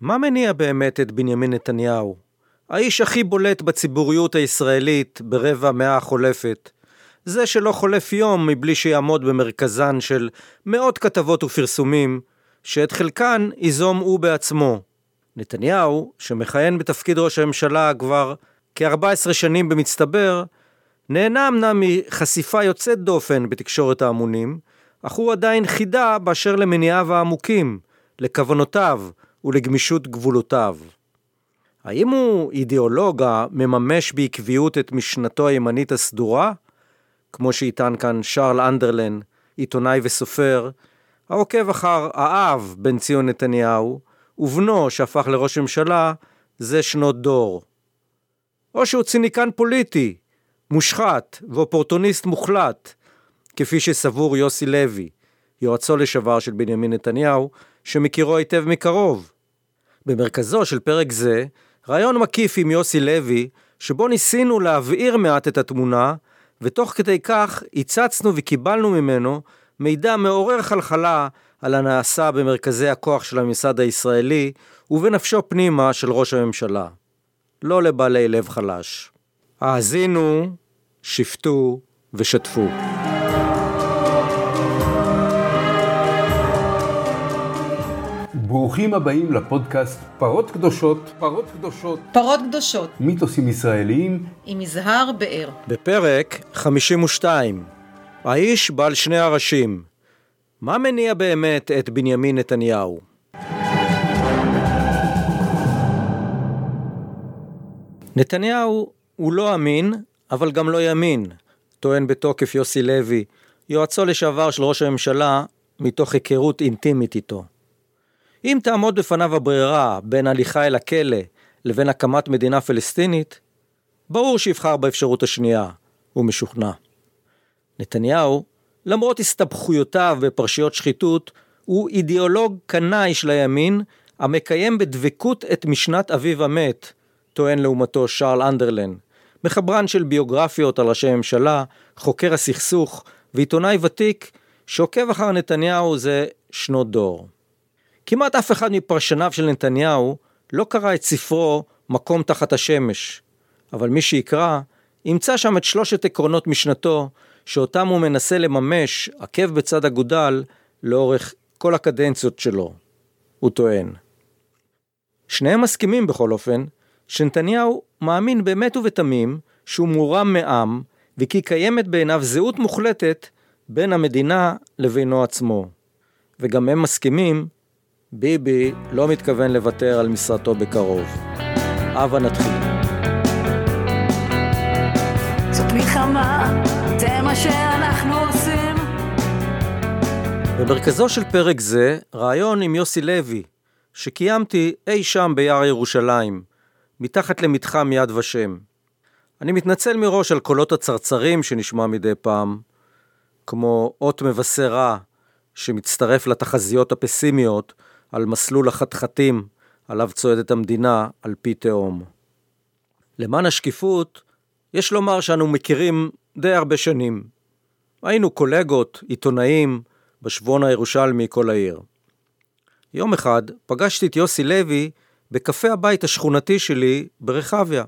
מה מניע באמת את בנימין נתניהו? האיש הכי בולט בציבוריות הישראלית ברבע מאה החולפת. זה שלא חולף יום מבלי שיעמוד במרכזן של מאות כתבות ופרסומים, שאת חלקן ייזום הוא בעצמו. נתניהו, שמכהן בתפקיד ראש הממשלה כבר כ-14 שנים במצטבר, נהנה אמנם מחשיפה יוצאת דופן בתקשורת ההמונים, אך הוא עדיין חידה באשר למניעיו העמוקים, לכוונותיו ולגמישות גבולותיו. האם הוא אידיאולוג המממש בעקביות את משנתו הימנית הסדורה? כמו שיטען כאן שרל אנדרלן, עיתונאי וסופר, העוקב אחר האב בן ציון נתניהו, ובנו שהפך לראש ממשלה, זה שנות דור. או שהוא ציניקן פוליטי, מושחת ואופורטוניסט מוחלט, כפי שסבור יוסי לוי, יועצו לשעבר של בנימין נתניהו, שמכירו היטב מקרוב. במרכזו של פרק זה, רעיון מקיף עם יוסי לוי, שבו ניסינו להבעיר מעט את התמונה, ותוך כדי כך הצצנו וקיבלנו ממנו מידע מעורר חלחלה על הנעשה במרכזי הכוח של הממסד הישראלי ובנפשו פנימה של ראש הממשלה. לא לבעלי לב חלש. האזינו, שפטו ושתפו. ברוכים הבאים לפודקאסט פרות קדושות, פרות קדושות, פרות קדושות, מיתוסים ישראליים עם יזהר באר. בפרק 52, האיש בעל שני הראשים. מה מניע באמת את בנימין נתניהו? נתניהו הוא לא אמין, אבל גם לא ימין, טוען בתוקף יוסי לוי, יועצו לשעבר של ראש הממשלה, מתוך היכרות אינטימית איתו. אם תעמוד בפניו הברירה בין הליכה אל הכלא לבין הקמת מדינה פלסטינית, ברור שיבחר באפשרות השנייה, הוא משוכנע. נתניהו, למרות הסתבכויותיו בפרשיות שחיתות, הוא אידיאולוג קנאי של הימין, המקיים בדבקות את משנת אביו המת, טוען לעומתו שרל אנדרלן, מחברן של ביוגרפיות על ראשי ממשלה, חוקר הסכסוך ועיתונאי ותיק שעוקב אחר נתניהו זה שנות דור. כמעט אף אחד מפרשניו של נתניהו לא קרא את ספרו מקום תחת השמש, אבל מי שיקרא, ימצא שם את שלושת עקרונות משנתו, שאותם הוא מנסה לממש עקב בצד אגודל לאורך כל הקדנציות שלו, הוא טוען. שניהם מסכימים בכל אופן, שנתניהו מאמין באמת ובתמים שהוא מורם מעם, וכי קיימת בעיניו זהות מוחלטת בין המדינה לבינו עצמו. וגם הם מסכימים ביבי לא מתכוון לוותר על משרתו בקרוב. הבה נתחיל. זאת מלחמה, זה מה שאנחנו עושים. במרכזו של פרק זה, ראיון עם יוסי לוי, שקיימתי אי שם ביער ירושלים, מתחת למתחם יד ושם. אני מתנצל מראש על קולות הצרצרים שנשמע מדי פעם, כמו אות מבשר רע, שמצטרף לתחזיות הפסימיות על מסלול החתחתים עליו צועדת המדינה על פי תהום. למען השקיפות, יש לומר שאנו מכירים די הרבה שנים. היינו קולגות, עיתונאים, בשבועון הירושלמי כל העיר. יום אחד פגשתי את יוסי לוי בקפה הבית השכונתי שלי ברחביה.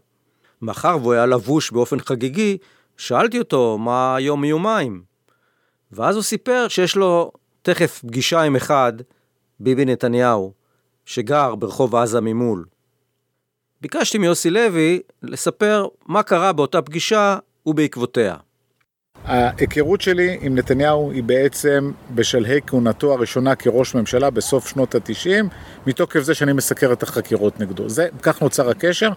מאחר והוא היה לבוש באופן חגיגי, שאלתי אותו מה היום מיומיים. ואז הוא סיפר שיש לו תכף פגישה עם אחד ביבי נתניהו, שגר ברחוב עזה ממול. ביקשתי מיוסי לוי לספר מה קרה באותה פגישה ובעקבותיה. ההיכרות שלי עם נתניהו היא בעצם בשלהי כהונתו הראשונה כראש ממשלה בסוף שנות התשעים, מתוקף זה שאני מסקר את החקירות נגדו. זה, כך נוצר הקשר.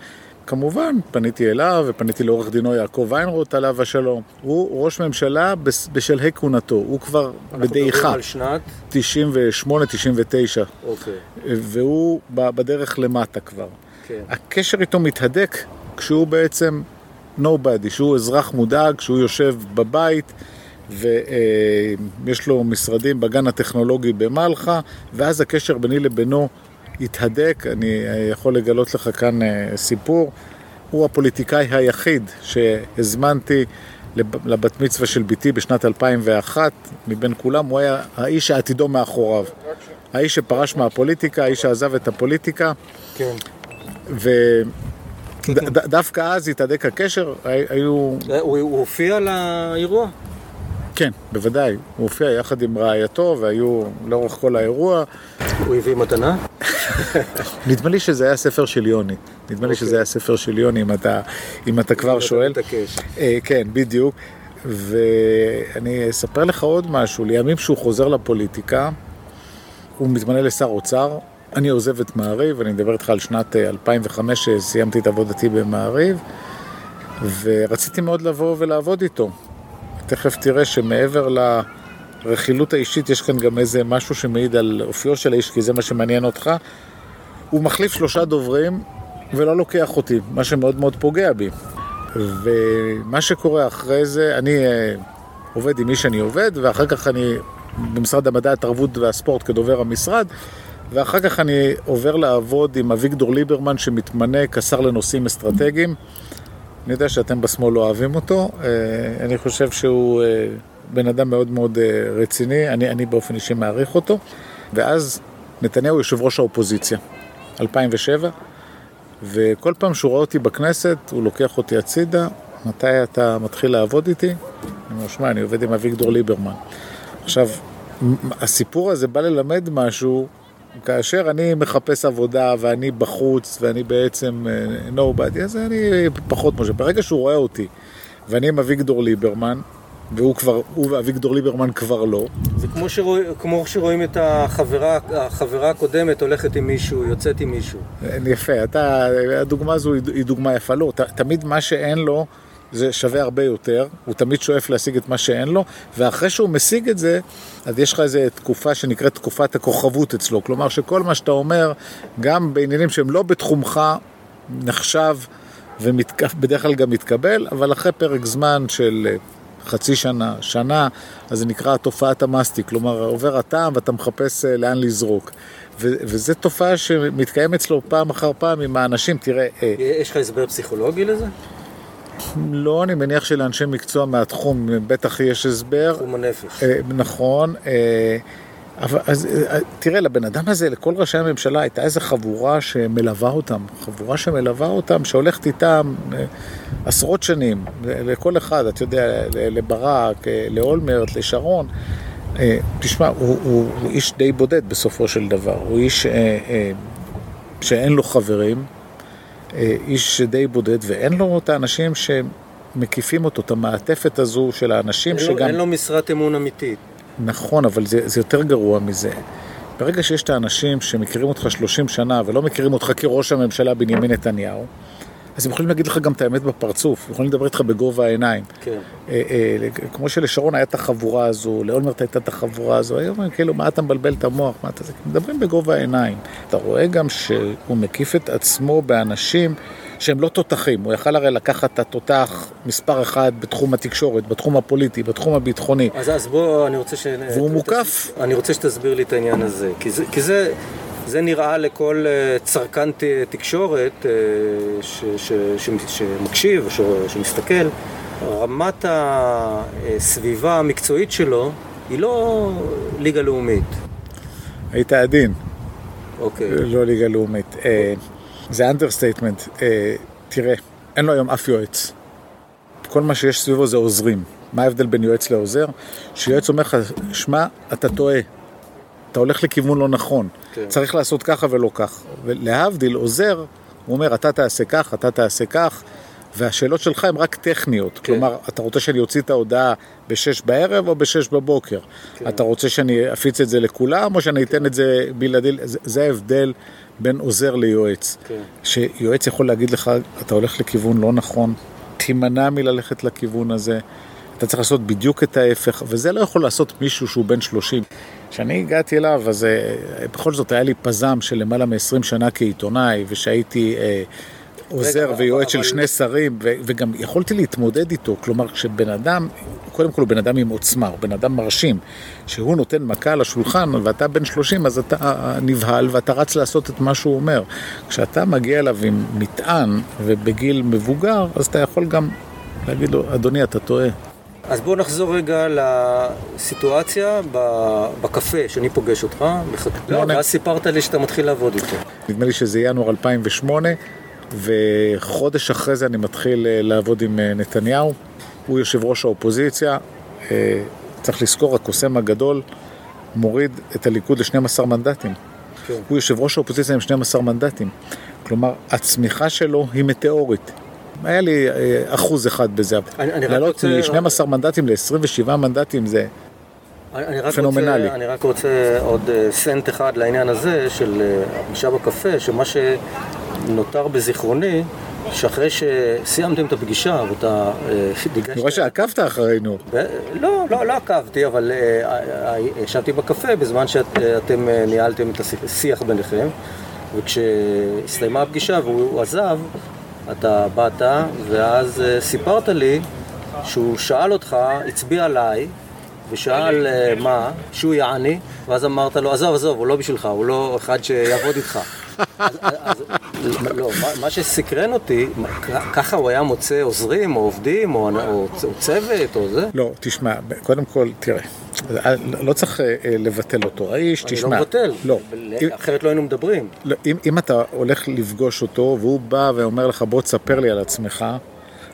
כמובן, פניתי אליו ופניתי לעורך דינו יעקב ויינרוט עליו השלום. הוא ראש ממשלה בשלהי כהונתו, הוא כבר בדעיכה. אנחנו מדברים על שנת? 98-99. אוקיי. והוא בדרך למטה כבר. כן. הקשר איתו מתהדק כשהוא בעצם nobody, שהוא אזרח מודאג, שהוא יושב בבית ויש לו משרדים בגן הטכנולוגי במלחה, ואז הקשר ביני לבינו התהדק. אני יכול לגלות לך כאן סיפור. הוא הפוליטיקאי היחיד שהזמנתי לבת מצווה של בתי בשנת 2001, מבין כולם, הוא היה האיש העתידו מאחוריו. האיש שפרש מהפוליטיקה, האיש שעזב את הפוליטיקה, כן. ודווקא אז התהדק הקשר, הי- היו, הוא הופיע לאירוע? כן, בוודאי, הוא הופיע יחד עם רעייתו והיו לאורך כל האירוע. הוא הביא מתנה? נדמה לי שזה היה ספר של יוני, נדמה לי שזה היה ספר של יוני, אם אתה, אם אתה כבר שואל. אה, כן, בדיוק. ואני אספר לך עוד משהו, לימים שהוא חוזר לפוליטיקה, הוא מתמנה לשר אוצר, אני עוזב את מעריב, אני מדבר איתך על שנת אה, 2005 שסיימתי את עבודתי במעריב, ורציתי מאוד לבוא ולעבוד איתו. תכף תראה שמעבר לרכילות האישית יש כאן גם איזה משהו שמעיד על אופיו של האיש, כי זה מה שמעניין אותך. הוא מחליף שלושה דוברים ולא לוקח אותי, מה שמאוד מאוד פוגע בי. ומה שקורה אחרי זה, אני אה, עובד עם מי שאני עובד, ואחר כך אני במשרד המדע, התרבות והספורט כדובר המשרד, ואחר כך אני עובר לעבוד עם אביגדור ליברמן שמתמנה כשר לנושאים אסטרטגיים. אני יודע שאתם בשמאל לא אוהבים אותו, אה, אני חושב שהוא אה, בן אדם מאוד מאוד אה, רציני, אני, אני באופן אישי מעריך אותו, ואז נתניהו יושב ראש האופוזיציה, 2007, וכל פעם שהוא רואה אותי בכנסת, הוא לוקח אותי הצידה, מתי אתה מתחיל לעבוד איתי? אני אומר, שמע, אני עובד עם אביגדור ליברמן. עכשיו, הסיפור הזה בא ללמד משהו, כאשר אני מחפש עבודה ואני בחוץ ואני בעצם אה, nobody, אז אני פחות משה. ברגע שהוא רואה אותי ואני עם אביגדור ליברמן, והוא כבר, הוא ואביגדור ליברמן כבר לא, זה כמו, שרוא... כמו שרואים את החברה, החברה הקודמת הולכת עם מישהו, יוצאת עם מישהו. יפה, אתה, הדוגמה הזו היא דוגמה יפה. לא, ת, תמיד מה שאין לו זה שווה הרבה יותר, הוא תמיד שואף להשיג את מה שאין לו, ואחרי שהוא משיג את זה, אז יש לך איזו תקופה שנקראת תקופת הכוכבות אצלו. כלומר שכל מה שאתה אומר, גם בעניינים שהם לא בתחומך, נחשב ובדרך כלל גם מתקבל, אבל אחרי פרק זמן של אה, חצי שנה, שנה, אז זה נקרא תופעת המאסטיק, כלומר עובר הטעם ואתה מחפש אה, לאן לזרוק. וזו תופעה שמתקיימת אצלו פעם אחר פעם עם האנשים, תראה, אה, יש לך הסבר פסיכולוגי לזה? לא, אני מניח שלאנשי מקצוע מהתחום בטח יש הסבר. תחום הנפש. אה, נכון, אה, אבל אז אה, תראה, לבן אדם הזה, לכל ראשי הממשלה, הייתה איזו חבורה שמלווה אותם, חבורה שמלווה אותם, שהולכת איתם עשרות שנים, לכל אחד, אתה יודע, לברק, לאולמרט, לשרון. תשמע, הוא, הוא, הוא איש די בודד בסופו של דבר, הוא איש אה, אה, שאין לו חברים, איש די בודד, ואין לו את האנשים שמקיפים אותו, את המעטפת הזו של האנשים אין לו- שגם... אין לו משרת אמון אמיתית. נכון, אבל זה, זה יותר גרוע מזה. ברגע שיש את האנשים שמכירים אותך 30 שנה ולא מכירים אותך כראש הממשלה בנימין נתניהו, אז הם יכולים להגיד לך גם את האמת בפרצוף, יכולים לדבר איתך בגובה העיניים. כן. אה, אה, כמו שלשרון הייתה את החבורה הזו, לאולמרט הייתה את החבורה הזו, היום הם כאילו, מה אתה מבלבל את המוח, מה אתה מדברים בגובה העיניים. אתה רואה גם שהוא מקיף את עצמו באנשים שהם לא תותחים, הוא יכל הרי לקחת את התותח מספר אחד בתחום התקשורת, בתחום הפוליטי, בתחום הביטחוני. אז, אז בוא, אני רוצה ש... והוא מוקף. אני רוצה שתסביר לי את העניין הזה. כי זה, כי זה, זה נראה לכל אה, צרכן תקשורת אה, ש, ש, ש, שמקשיב, ש, שמסתכל, רמת הסביבה המקצועית שלו היא לא ליגה לאומית. היית עדין. אוקיי. לא ליגה לאומית. אה, זה understatement. אה, תראה, אין לו היום אף יועץ. כל מה שיש סביבו זה עוזרים. מה ההבדל בין יועץ לעוזר? שיועץ אומר לך, שמע, אתה טועה. אתה הולך לכיוון לא נכון. כן. צריך לעשות ככה ולא כך. ולהבדיל, עוזר, הוא אומר, אתה תעשה כך, אתה תעשה כך, והשאלות שלך הן רק טכניות. כן. כלומר, אתה רוצה שאני אוציא את ההודעה בשש בערב או בשש בבוקר? כן. אתה רוצה שאני אפיץ את זה לכולם, או שאני אתן את זה בלעדי? זה, זה ההבדל בין עוזר ליועץ. כן. שיועץ יכול להגיד לך, אתה הולך לכיוון לא נכון, תימנע מללכת לכיוון הזה, אתה צריך לעשות בדיוק את ההפך, וזה לא יכול לעשות מישהו שהוא בן 30. כשאני הגעתי אליו, אז אה, בכל זאת היה לי פזם של למעלה מ-20 שנה כעיתונאי, ושהייתי אה, עוזר רגע, ויועץ של אבל- שני שרים, ו- וגם יכולתי להתמודד איתו. כלומר, כשבן אדם, קודם כל הוא בן אדם עם עוצמה, הוא בן אדם מרשים, שהוא נותן מכה על השולחן ואתה בן 30, אז אתה אה, נבהל ואתה רץ לעשות את מה שהוא אומר. כשאתה מגיע אליו עם מטען ובגיל מבוגר, אז אתה יכול גם להגיד לו, אדוני, אתה טועה. אז בואו נחזור רגע לסיטואציה בקפה, שאני פוגש אותך. לא, נ- ואז סיפרת לי שאתה מתחיל לעבוד איתו. נדמה לי שזה ינואר 2008, וחודש אחרי זה אני מתחיל אה, לעבוד עם אה, נתניהו. הוא יושב ראש האופוזיציה, אה, צריך לזכור, הקוסם הגדול מוריד את הליכוד ל-12 מנדטים. כן. הוא יושב ראש האופוזיציה עם 12 מנדטים. כלומר, הצמיחה שלו היא מטאורית. היה לי אה, אחוז אחד בזה. אני- אני לעלות רוצה- מ-12 מנדטים ל-27 מנדטים זה... אני, אני, פנומנלי. רוצה, אני רק רוצה עוד אה, סנט אחד לעניין הזה של אה, הפגישה בקפה, שמה שנותר בזיכרוני, שאחרי שסיימתם את הפגישה ואתה ניגשת... אני רואה שעקבת אחרינו. לא, לא, לא עקבתי, אבל ישבתי בקפה בזמן שאתם ניהלתם את השיח ביניכם, וכשהסתיימה הפגישה והוא עזב, אתה באת, ואז אה, סיפרת לי שהוא שאל אותך, הצביע עליי, ושאל אה, מה, שהוא יעני, ואז אמרת לו, עזוב, עזוב, הוא לא בשבילך, הוא לא אחד שיעבוד איתך. אז, אז, לא, מה, מה שסקרן אותי, ככה הוא היה מוצא עוזרים, או עובדים, או, או, או צוות, או זה? לא, תשמע, קודם כל, תראה, לא צריך אה, אה, לבטל אותו. האיש, אני לא תשמע. מבטל, לא. אחרת לא היינו מדברים. לא, אם, אם אתה הולך לפגוש אותו והוא בא ואומר לך בוא תספר לי על עצמך,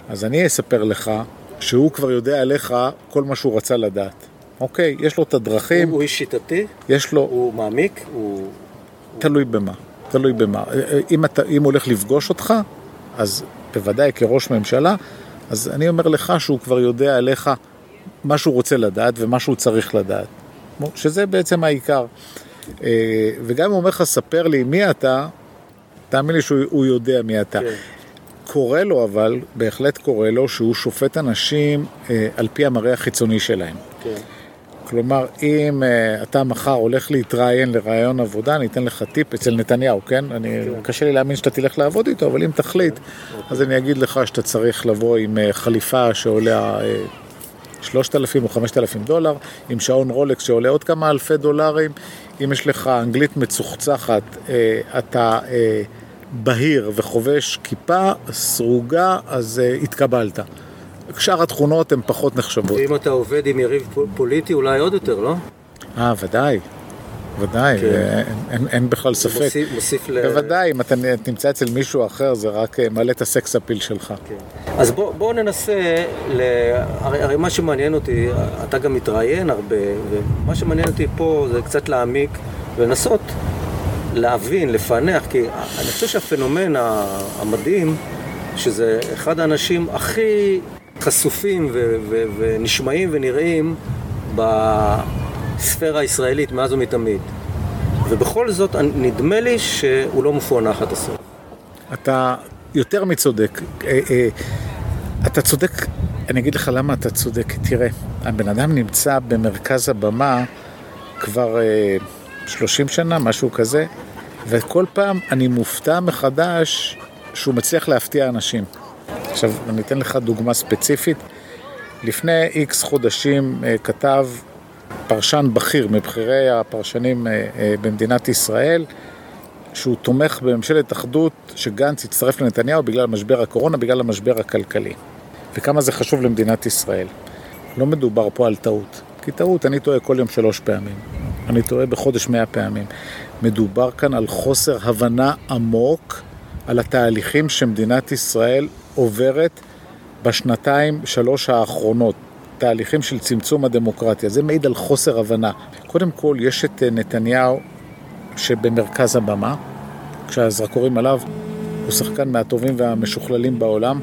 אז אני אספר לך שהוא כבר יודע עליך כל מה שהוא רצה לדעת. אוקיי, יש לו את הדרכים, הוא איש שיטתי, יש לו, הוא מעמיק, הוא... תלוי במה, תלוי במה. אם, אתה, אם הוא הולך לפגוש אותך, אז בוודאי כראש ממשלה, אז אני אומר לך שהוא כבר יודע עליך מה שהוא רוצה לדעת ומה שהוא צריך לדעת. שזה בעצם העיקר. אה, וגם אם הוא אומר לך, ספר לי מי אתה, תאמין לי שהוא הוא יודע מי אתה. כן. קורה לו אבל, בהחלט קורה לו, שהוא שופט אנשים אה, על פי המראה החיצוני שלהם. כן. כלומר, אם uh, אתה מחר הולך להתראיין לראיון עבודה, אני אתן לך טיפ אצל נתניהו, כן? אני, קשה לי להאמין שאתה תלך לעבוד איתו, אבל אם תחליט, אז אני אגיד לך שאתה צריך לבוא עם uh, חליפה שעולה uh, 3,000 או 5,000 דולר, עם שעון רולקס שעולה עוד כמה אלפי דולרים. אם יש לך אנגלית מצוחצחת, uh, אתה uh, בהיר וחובש כיפה סרוגה, אז uh, התקבלת. שאר התכונות הן פחות נחשבות. ואם אתה עובד עם יריב פוליטי, אולי עוד יותר, לא? אה, ודאי. ודאי, כן. אין, בכלל ספק. מוסיף, ל... בוודאי, אם אתה תמצא אצל מישהו אחר, זה רק אה, מעלה את הסקס אפיל שלך. כן. אז בוא, בוא ננסה, ל... הרי, מה שמעניין אותי, אתה גם מתראיין הרבה, ומה שמעניין אותי פה זה קצת להעמיק ולנסות להבין, לפענח, כי אני חושב שהפנומן המדהים, שזה אחד האנשים הכי חשופים ונשמעים ונראים בספירה הישראלית מאז ומתמיד. ובכל זאת, נדמה לי שהוא לא מפוענח עד הסוף. אתה יותר מצודק. אה, אה, אתה צודק, אני אגיד לך למה אתה צודק. תראה, הבן אדם נמצא במרכז הבמה כבר אה, 30 שנה, משהו כזה, וכל פעם אני מופתע מחדש שהוא מצליח להפתיע אנשים. עכשיו, אני אתן לך דוגמה ספציפית. לפני איקס חודשים אה, כתב פרשן בכיר מבכירי הפרשנים אה, אה, במדינת ישראל, שהוא תומך בממשלת אחדות שגנץ יצטרף לנתניהו בגלל משבר הקורונה, בגלל המשבר הכלכלי. וכמה זה חשוב למדינת ישראל. לא מדובר פה על טעות. כי טעות, אני טועה כל יום שלוש פעמים. אני טועה בחודש מאה פעמים. מדובר כאן על חוסר הבנה עמוק על התהליכים שמדינת ישראל עוברת בשנתיים, שלוש האחרונות. תהליכים של צמצום הדמוקרטיה. זה מעיד על חוסר הבנה. קודם כל, יש את אה, נתניהו שבמרכז הבמה, כשהזרקורים עליו, הוא שחקן מהטובים והמשוכללים בעולם,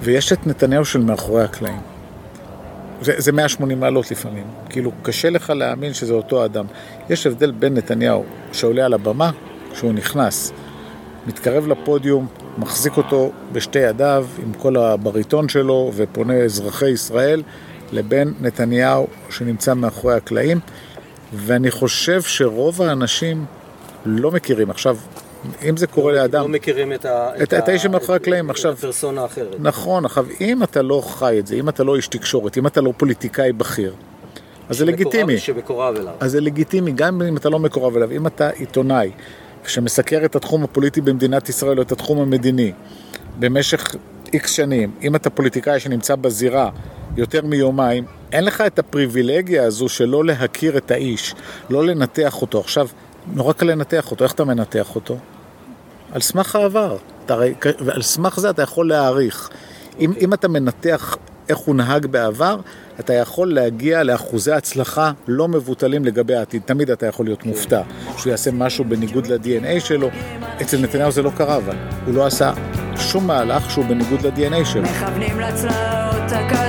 ויש את נתניהו של מאחורי הקלעים. זה, זה 180 מעלות לפעמים, כאילו קשה לך להאמין שזה אותו אדם. יש הבדל בין נתניהו שעולה על הבמה, שהוא נכנס, מתקרב לפודיום, מחזיק אותו בשתי ידיו עם כל הבריטון שלו ופונה אזרחי ישראל, לבין נתניהו שנמצא מאחורי הקלעים, ואני חושב שרוב האנשים לא מכירים. עכשיו, אם זה קורה לאדם... לא מכירים את ה... את- את האיש שמאחורי הקלעים, עכשיו- הפרסונה האחרת. נכון, עכשיו, אם אתה לא חי את זה, אם אתה לא איש תקשורת, אם אתה לא פוליטיקאי בכיר, אז זה לגיטימי. שמקורב אליו. אז זה לגיטימי, גם אם אתה לא מקורב אליו. אם אתה עיתונאי שמסקר את התחום הפוליטי במדינת ישראל או את התחום המדיני במשך איקס שנים, אם אתה פוליטיקאי שנמצא בזירה יותר מיומיים, אין לך את הפריבילגיה הזו שלא להכיר את האיש, לא לנתח אותו. עכשיו, נורא קל לנתח אותו, איך אתה מנתח אותו? על סמך העבר. אתה, ועל סמך זה אתה יכול להעריך. אם, אם אתה מנתח איך הוא נהג בעבר, אתה יכול להגיע לאחוזי הצלחה לא מבוטלים לגבי העתיד. תמיד אתה יכול להיות מופתע שהוא יעשה משהו בניגוד ל-DNA שלו. אצל נתניהו זה לא קרה אבל. הוא לא עשה שום מהלך שהוא בניגוד ל-DNA שלו. מכוונים לצלעות, הכדורים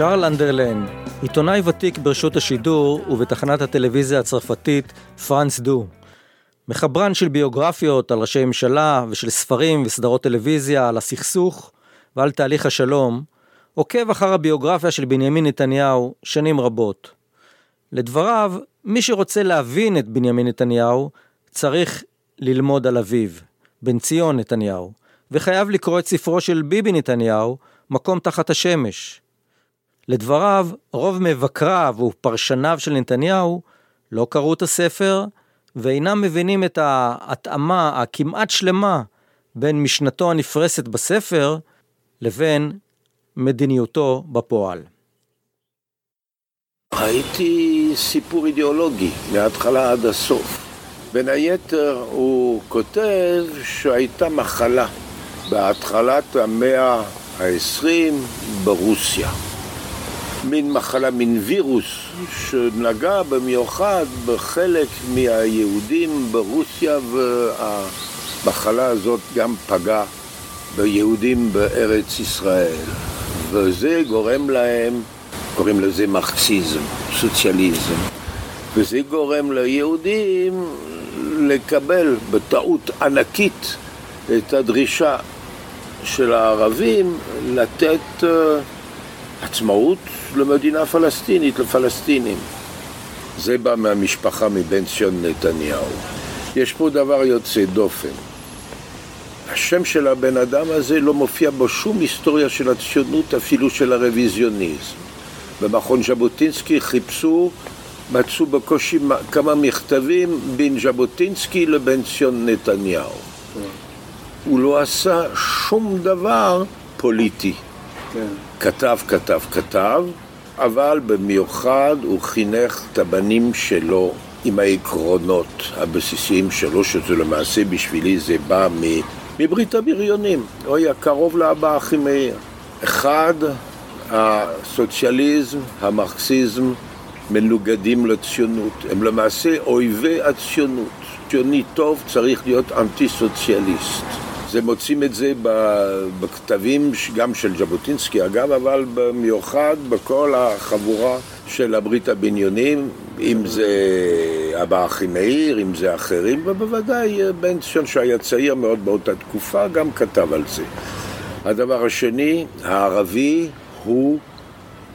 שרל אנדרלן, עיתונאי ותיק ברשות השידור ובתחנת הטלוויזיה הצרפתית פרנס דו. מחברן של ביוגרפיות על ראשי ממשלה ושל ספרים וסדרות טלוויזיה על הסכסוך ועל תהליך השלום, עוקב אחר הביוגרפיה של בנימין נתניהו שנים רבות. לדבריו, מי שרוצה להבין את בנימין נתניהו, צריך ללמוד על אביו, בן ציון נתניהו, וחייב לקרוא את ספרו של ביבי נתניהו, מקום תחת השמש. לדבריו, רוב מבקריו ופרשניו של נתניהו לא קראו את הספר, ואינם מבינים את ההתאמה הכמעט שלמה בין משנתו הנפרסת בספר לבין מדיניותו בפועל. ראיתי סיפור אידיאולוגי מההתחלה עד הסוף. בין היתר הוא כותב שהייתה מחלה בהתחלת המאה ה-20 ברוסיה. מין מחלה, מין וירוס, שנגע במיוחד בחלק מהיהודים ברוסיה, והמחלה הזאת גם פגעה ביהודים בארץ ישראל. וזה גורם להם, קוראים לזה מרקסיזם, סוציאליזם, וזה גורם ליהודים לקבל בטעות ענקית את הדרישה של הערבים לתת uh, עצמאות למדינה פלסטינית, לפלסטינים. זה בא מהמשפחה מבן ציון נתניהו. יש פה דבר יוצא דופן. השם של הבן אדם הזה לא מופיע בו שום היסטוריה של הציונות, אפילו של הרוויזיוניזם. במכון ז'בוטינסקי חיפשו, מצאו בקושי כמה מכתבים בין ז'בוטינסקי לבין ציון נתניהו. הוא לא עשה שום דבר פוליטי. כן. כתב, כתב, כתב, אבל במיוחד הוא חינך את הבנים שלו עם העקרונות הבסיסיים שלו, שזה למעשה בשבילי זה בא מברית הבריונים. הוא היה קרוב לאבא אחימאיר. אחד, הסוציאליזם, המרקסיזם, מנוגדים לציונות. הם למעשה אויבי הציונות. ציוני טוב צריך להיות אנטי סוציאליסט. זה מוצאים את זה בכתבים גם של ז'בוטינסקי אגב, אבל במיוחד בכל החבורה של הברית הבניונים, אם זה אבא אחימאיר, אם זה אחרים, ובוודאי בן ציון שהיה צעיר מאוד באותה תקופה גם כתב על זה. הדבר השני, הערבי הוא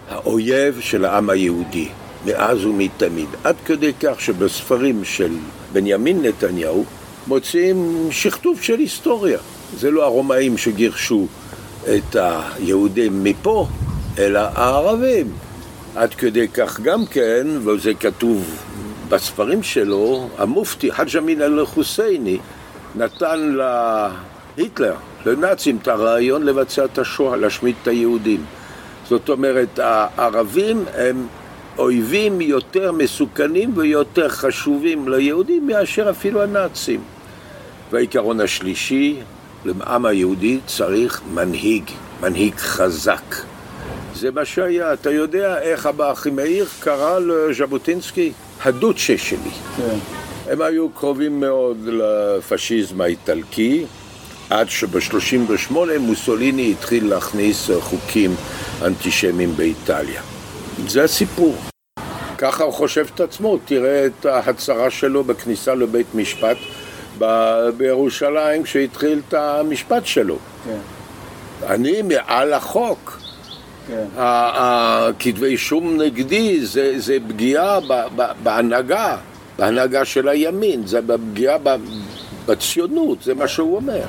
האויב של העם היהודי, מאז ומתמיד. עד כדי כך שבספרים של בנימין נתניהו מוצאים שכתוב של היסטוריה. זה לא הרומאים שגירשו את היהודים מפה, אלא הערבים. עד כדי כך גם כן, וזה כתוב בספרים שלו, המופתי חאג' אמין אל-חוסייני נתן להיטלר, לנאצים, את הרעיון לבצע את השואה, להשמיד את היהודים. זאת אומרת, הערבים הם אויבים יותר מסוכנים ויותר חשובים ליהודים מאשר אפילו הנאצים. והעיקרון השלישי, לעם היהודי צריך מנהיג, מנהיג חזק. זה מה שהיה. אתה יודע איך אבא אחימאיר קרא לז'בוטינסקי? הדוצ'ה שלי. כן. הם היו קרובים מאוד לפשיזם האיטלקי, עד שב-38 מוסוליני התחיל להכניס חוקים אנטישמיים באיטליה. זה הסיפור. ככה הוא חושב את עצמו, תראה את ההצהרה שלו בכניסה לבית משפט ב- בירושלים כשהתחיל את המשפט שלו. כן. אני מעל החוק. כן. הכתבי אישום נגדי זה, זה פגיעה ב, ב, בהנהגה, בהנהגה של הימין, זה פגיעה ב, בציונות, זה מה שהוא אומר.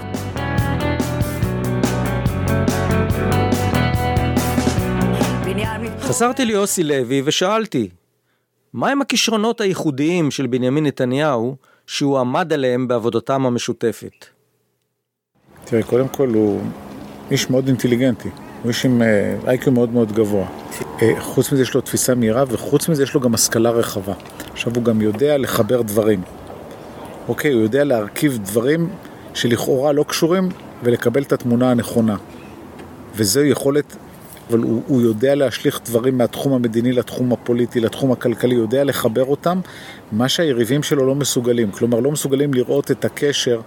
חזרתי ליוסי לוי ושאלתי, מהם הכישרונות הייחודיים של בנימין נתניהו שהוא עמד עליהם בעבודתם המשותפת? תראה, קודם כל הוא איש מאוד אינטליגנטי, הוא איש עם אה, איי-קיו מאוד מאוד גבוה. אה, חוץ מזה יש לו תפיסה מהירה, וחוץ מזה יש לו גם השכלה רחבה. עכשיו הוא גם יודע לחבר דברים. אוקיי, הוא יודע להרכיב דברים שלכאורה לא קשורים, ולקבל את התמונה הנכונה. וזו יכולת, אבל הוא, הוא יודע להשליך דברים מהתחום המדיני לתחום הפוליטי, לתחום הכלכלי, הוא יודע לחבר אותם, מה שהיריבים שלו לא מסוגלים. כלומר, לא מסוגלים לראות את הקשר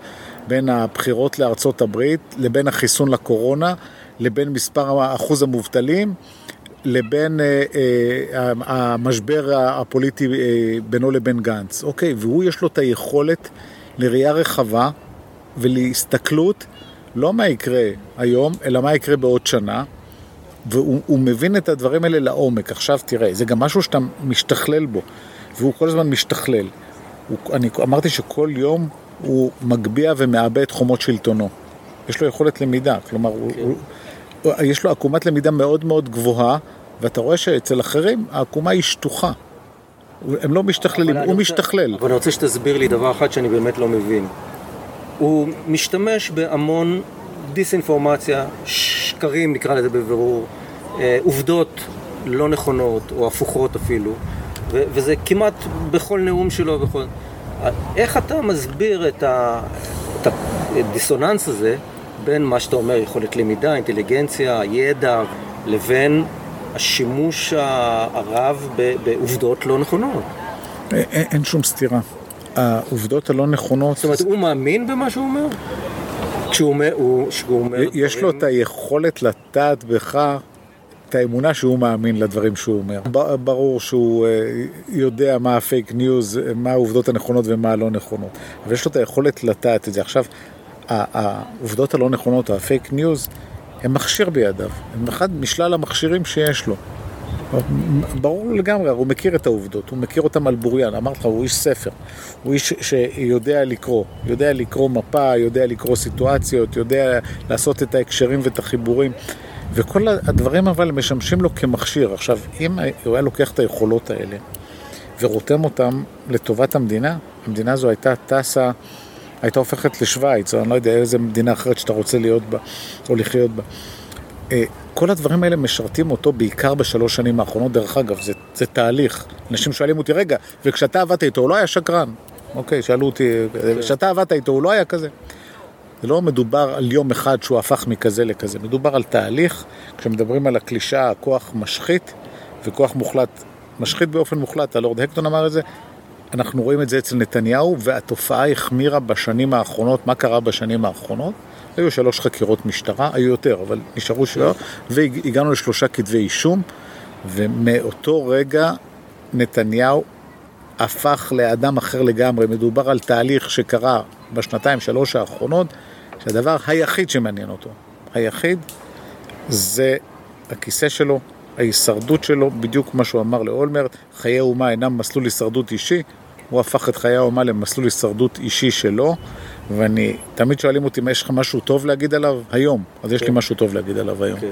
בין הבחירות לארצות הברית, לבין החיסון לקורונה, לבין מספר אחוז המובטלים, לבין אה, אה, המשבר הפוליטי אה, בינו לבין גנץ. אוקיי, והוא יש לו את היכולת לראייה רחבה ולהסתכלות, לא מה יקרה היום, אלא מה יקרה בעוד שנה. והוא מבין את הדברים האלה לעומק. עכשיו תראה, זה גם משהו שאתה משתכלל בו, והוא כל הזמן משתכלל. הוא, אני אמרתי שכל יום הוא מגביה ומעבה חומות שלטונו. יש לו יכולת למידה, כלומר, כן. הוא, הוא, יש לו עקומת למידה מאוד מאוד גבוהה, ואתה רואה שאצל אחרים העקומה היא שטוחה. הם לא משתכללים, הוא רוצה, משתכלל. אבל אני רוצה שתסביר לי דבר אחד שאני באמת לא מבין. הוא משתמש בהמון דיסאינפורמציה, שקרים נקרא לזה בבירור, אה, עובדות לא נכונות או הפוכות אפילו, ו- וזה כמעט בכל נאום שלו. בכל... איך אתה מסביר את, ה... את הדיסוננס הזה בין מה שאתה אומר, יכולת למידה, אינטליגנציה, ידע, לבין השימוש הרב בעובדות לא נכונות? אין, אין שום סתירה. העובדות הלא נכונות... זאת אומרת, הוא מאמין במה שהוא אומר? כשהוא אומר... כשהוא אומר יש דברים... לו את היכולת לטעת בך את האמונה שהוא מאמין לדברים שהוא אומר. ברור שהוא אה, יודע מה הפייק ניוז, מה העובדות הנכונות ומה הלא נכונות. אבל יש לו את היכולת לטעת את זה. עכשיו, העובדות הלא נכונות, הפייק ניוז, הם מכשיר בידיו. הם אחד משלל המכשירים שיש לו. ברור לגמרי, הוא מכיר את העובדות, הוא מכיר אותם על בוריין, אמרתי לך, הוא איש ספר, הוא איש שיודע לקרוא, יודע לקרוא מפה, יודע לקרוא סיטואציות, יודע לעשות את ההקשרים ואת החיבורים, וכל הדברים אבל משמשים לו כמכשיר. עכשיו, אם הוא היה לוקח את היכולות האלה ורותם אותם לטובת המדינה, המדינה הזו הייתה טסה, הייתה הופכת לשוויץ, או אני לא יודע איזה מדינה אחרת שאתה רוצה להיות בה, או לחיות בה. אה, כל הדברים האלה משרתים אותו בעיקר בשלוש שנים האחרונות, דרך אגב, זה, זה תהליך. אנשים שואלים אותי, רגע, וכשאתה עבדת איתו, הוא לא היה שקרן. אוקיי, שאלו אותי, כן. כשאתה עבדת איתו, הוא לא היה כזה. זה לא מדובר על יום אחד שהוא הפך מכזה לכזה, מדובר על תהליך, כשמדברים על הקלישה, הכוח משחית וכוח מוחלט, משחית באופן מוחלט, הלורד הקטון אמר את זה, אנחנו רואים את זה אצל נתניהו, והתופעה החמירה בשנים האחרונות. מה קרה בשנים האחרונות? היו שלוש חקירות משטרה, היו יותר, אבל נשארו שלוש, והגענו לשלושה כתבי אישום, ומאותו רגע נתניהו הפך לאדם אחר לגמרי. מדובר על תהליך שקרה בשנתיים, שלוש האחרונות, שהדבר היחיד שמעניין אותו, היחיד, זה הכיסא שלו, ההישרדות שלו, בדיוק מה שהוא אמר לאולמרט, חיי אומה אינם מסלול הישרדות אישי, הוא הפך את חיי האומה למסלול הישרדות אישי שלו, ואני, תמיד שואלים אותי, יש לך משהו טוב להגיד עליו? היום. אז יש לי כן. משהו טוב להגיד עליו היום. כן.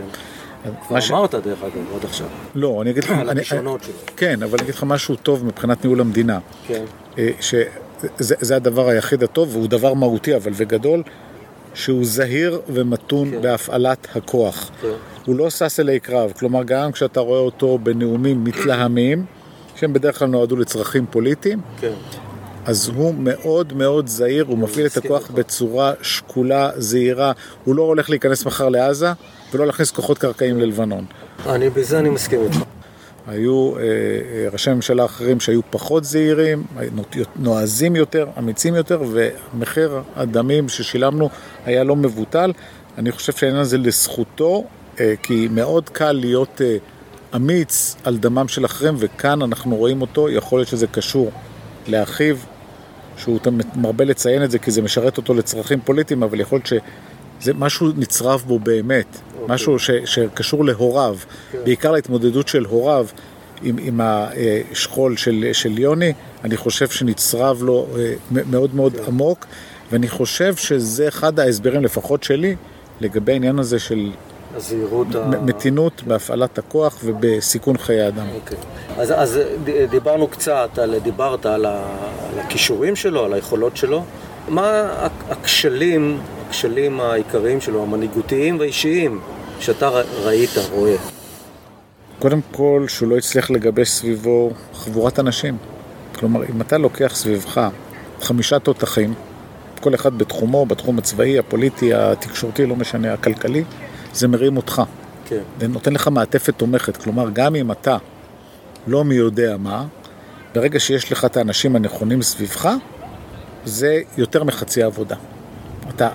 כבר אמרת דרך אגב, עד עכשיו. לא, אני אגיד לך... על הכישרונות שלו. כן, אבל אני אגיד לך משהו טוב מבחינת ניהול המדינה. כן. אה, שזה הדבר היחיד הטוב, והוא דבר מהותי אבל וגדול, שהוא זהיר ומתון כן. בהפעלת הכוח. כן. הוא לא שש אלי קרב, כלומר גם כשאתה רואה אותו בנאומים מתלהמים, שהם בדרך כלל נועדו לצרכים פוליטיים, כן. אז הוא מאוד מאוד זהיר, הוא מפעיל את הכוח בצורה שקולה, זהירה, הוא לא הולך להיכנס מחר לעזה ולא להכניס כוחות קרקעיים ללבנון. אני, בזה אני מסכים איתך. היו אה, אה, ראשי ממשלה אחרים שהיו פחות זהירים, נועזים יותר, אמיצים יותר, ומחיר הדמים ששילמנו היה לא מבוטל. אני חושב שהעניין הזה לזכותו, אה, כי מאוד קל להיות אה, אמיץ על דמם של אחרים, וכאן אנחנו רואים אותו, יכול להיות שזה קשור לאחיו, שהוא מרבה לציין את זה כי זה משרת אותו לצרכים פוליטיים, אבל יכול להיות שזה משהו נצרב בו באמת, okay. אוקיי. משהו ש, שקשור להוריו, okay. כן. בעיקר להתמודדות של הוריו עם, עם השכול של, של יוני, אני חושב שנצרב לו אה, מאוד מאוד okay. כן. עמוק, ואני חושב שזה אחד ההסברים, לפחות שלי, לגבי העניין הזה של הזהירות ה... מתינות בהפעלת הכוח ובסיכון חיי אדם. אוקיי. אז, אז דיברנו קצת, על, דיברת על, ה, על הכישורים שלו, על היכולות שלו. מה הכשלים, הכשלים העיקריים שלו, המנהיגותיים והאישיים, שאתה ראית, רואה? קודם כל, שהוא לא הצליח לגבש סביבו חבורת אנשים. כלומר, אם אתה לוקח סביבך חמישה תותחים, כל אחד בתחומו, בתחום הצבאי, הפוליטי, התקשורתי, לא משנה, הכלכלי, זה מרים אותך. כן. זה נותן לך מעטפת תומכת. כלומר, גם אם אתה לא מי יודע מה, ברגע שיש לך את האנשים הנכונים סביבך, זה יותר מחצי עבודה. אתה,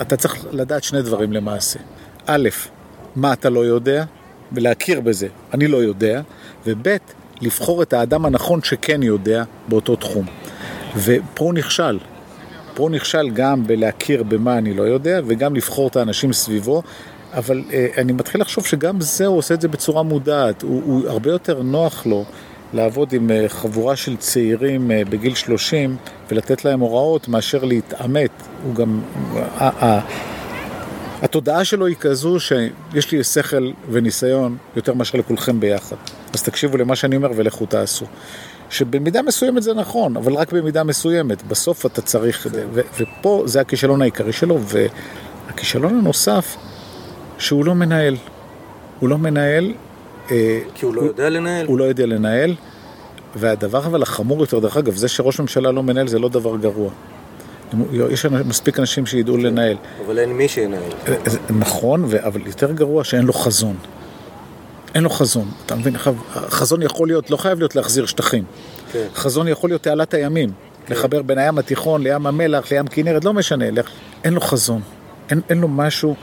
אתה צריך לדעת שני דברים למעשה. א', מה אתה לא יודע, ולהכיר בזה, אני לא יודע, וב', לבחור את האדם הנכון שכן יודע באותו תחום. ופה הוא נכשל. פה הוא נכשל גם בלהכיר במה אני לא יודע, וגם לבחור את האנשים סביבו, אבל אה, אני מתחיל לחשוב שגם זה, הוא עושה את זה בצורה מודעת. הוא, הוא הרבה יותר נוח לו לעבוד עם אה, חבורה של צעירים אה, בגיל 30 ולתת להם הוראות מאשר להתעמת. הוא גם... התודעה שלו היא כזו שיש לי שכל וניסיון יותר מאשר לכולכם ביחד. אז תקשיבו למה שאני אומר ולכו תעשו. שבמידה מסוימת זה נכון, אבל רק במידה מסוימת. בסוף אתה צריך את זה. ופה זה הכישלון העיקרי שלו, והכישלון הנוסף, שהוא לא מנהל. הוא לא מנהל, אה, כי הוא לא יודע לנהל? הוא לא יודע לנהל, והדבר אבל החמור יותר, דרך אגב, זה שראש ממשלה לא מנהל זה לא דבר גרוע. יש מספיק אנשים שידעו לנהל. אבל אין מי שינהל. זה נכון, ו- אבל יותר גרוע שאין לו חזון. אין לו חזון. אתה מבין? חזון יכול להיות, לא חייב להיות להחזיר שטחים. כן. חזון יכול להיות תעלת הימים. לחבר בין הים התיכון לים המלח, לים כנרת, לא משנה. אין לו חזון. אין, אין לו משהו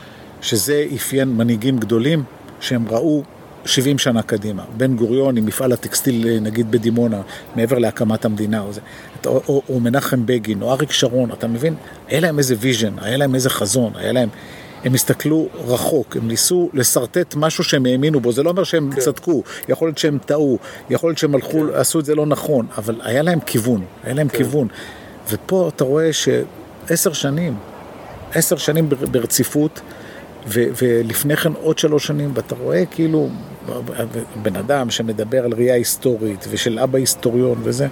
שזה אפיין מנהיגים גדולים שהם ראו 70 שנה קדימה. בן גוריון עם מפעל הטקסטיל, נגיד בדימונה, מעבר להקמת המדינה, או, זה, או, או, או מנחם בגין, או אריק שרון, אתה מבין? היה להם איזה vision, היה להם איזה חזון, היה להם... הם הסתכלו רחוק, הם ניסו לשרטט משהו שהם האמינו בו, זה לא אומר שהם כן. צדקו, יכול להיות שהם טעו, יכול להיות שהם הלכו, כן. עשו את זה לא נכון, אבל היה להם כיוון, היה להם כן. כיוון. ופה אתה רואה שעשר שנים, עשר שנים בר- ברציפות, ו- ולפני כן עוד שלוש שנים, ואתה רואה כאילו בן אדם שמדבר על ראייה היסטורית ושל אבא היסטוריון וזה,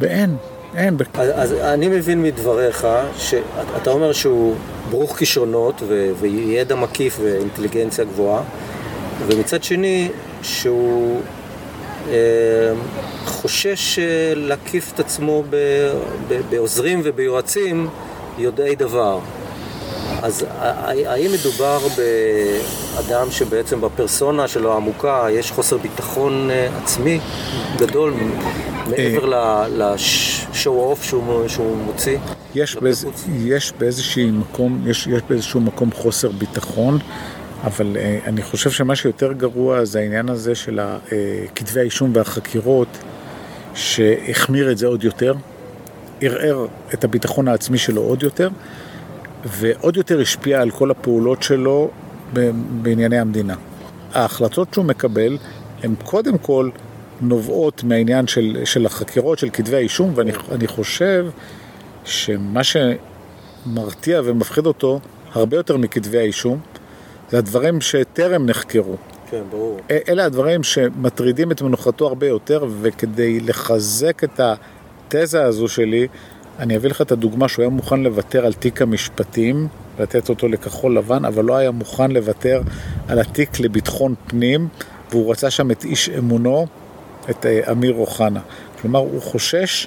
ואין, אין. אז, אז אני מבין מדבריך שאתה אומר שהוא ברוך כישרונות ו- וידע מקיף ואינטליגנציה גבוהה, ומצד שני שהוא אה, חושש אה, להקיף את עצמו ב- ב- בעוזרים וביועצים יודעי דבר. אז האם מדובר באדם שבעצם בפרסונה שלו העמוקה יש חוסר ביטחון אה, עצמי גדול מעבר לשואו אוף שהוא, שהוא מוציא? יש, באיז, יש באיזשהו מקום, יש, יש באיזשהו מקום חוסר ביטחון, אבל אה, אני חושב שמה שיותר גרוע זה העניין הזה של אה, כתבי האישום והחקירות, שהחמיר את זה עוד יותר, ערער את הביטחון העצמי שלו עוד יותר, ועוד יותר השפיע על כל הפעולות שלו בענייני המדינה. ההחלטות שהוא מקבל הן קודם כל נובעות מהעניין של, של החקירות, של כתבי האישום, ואני אני חושב שמה שמרתיע ומפחיד אותו הרבה יותר מכתבי האישום, זה הדברים שטרם נחקרו. כן, ברור. אלה הדברים שמטרידים את מנוחתו הרבה יותר, וכדי לחזק את התזה הזו שלי, אני אביא לך את הדוגמה שהוא היה מוכן לוותר על תיק המשפטים, לתת אותו לכחול לבן, אבל לא היה מוכן לוותר על התיק לביטחון פנים, והוא רצה שם את איש אמונו, את אה, אמיר אוחנה. כלומר, הוא חושש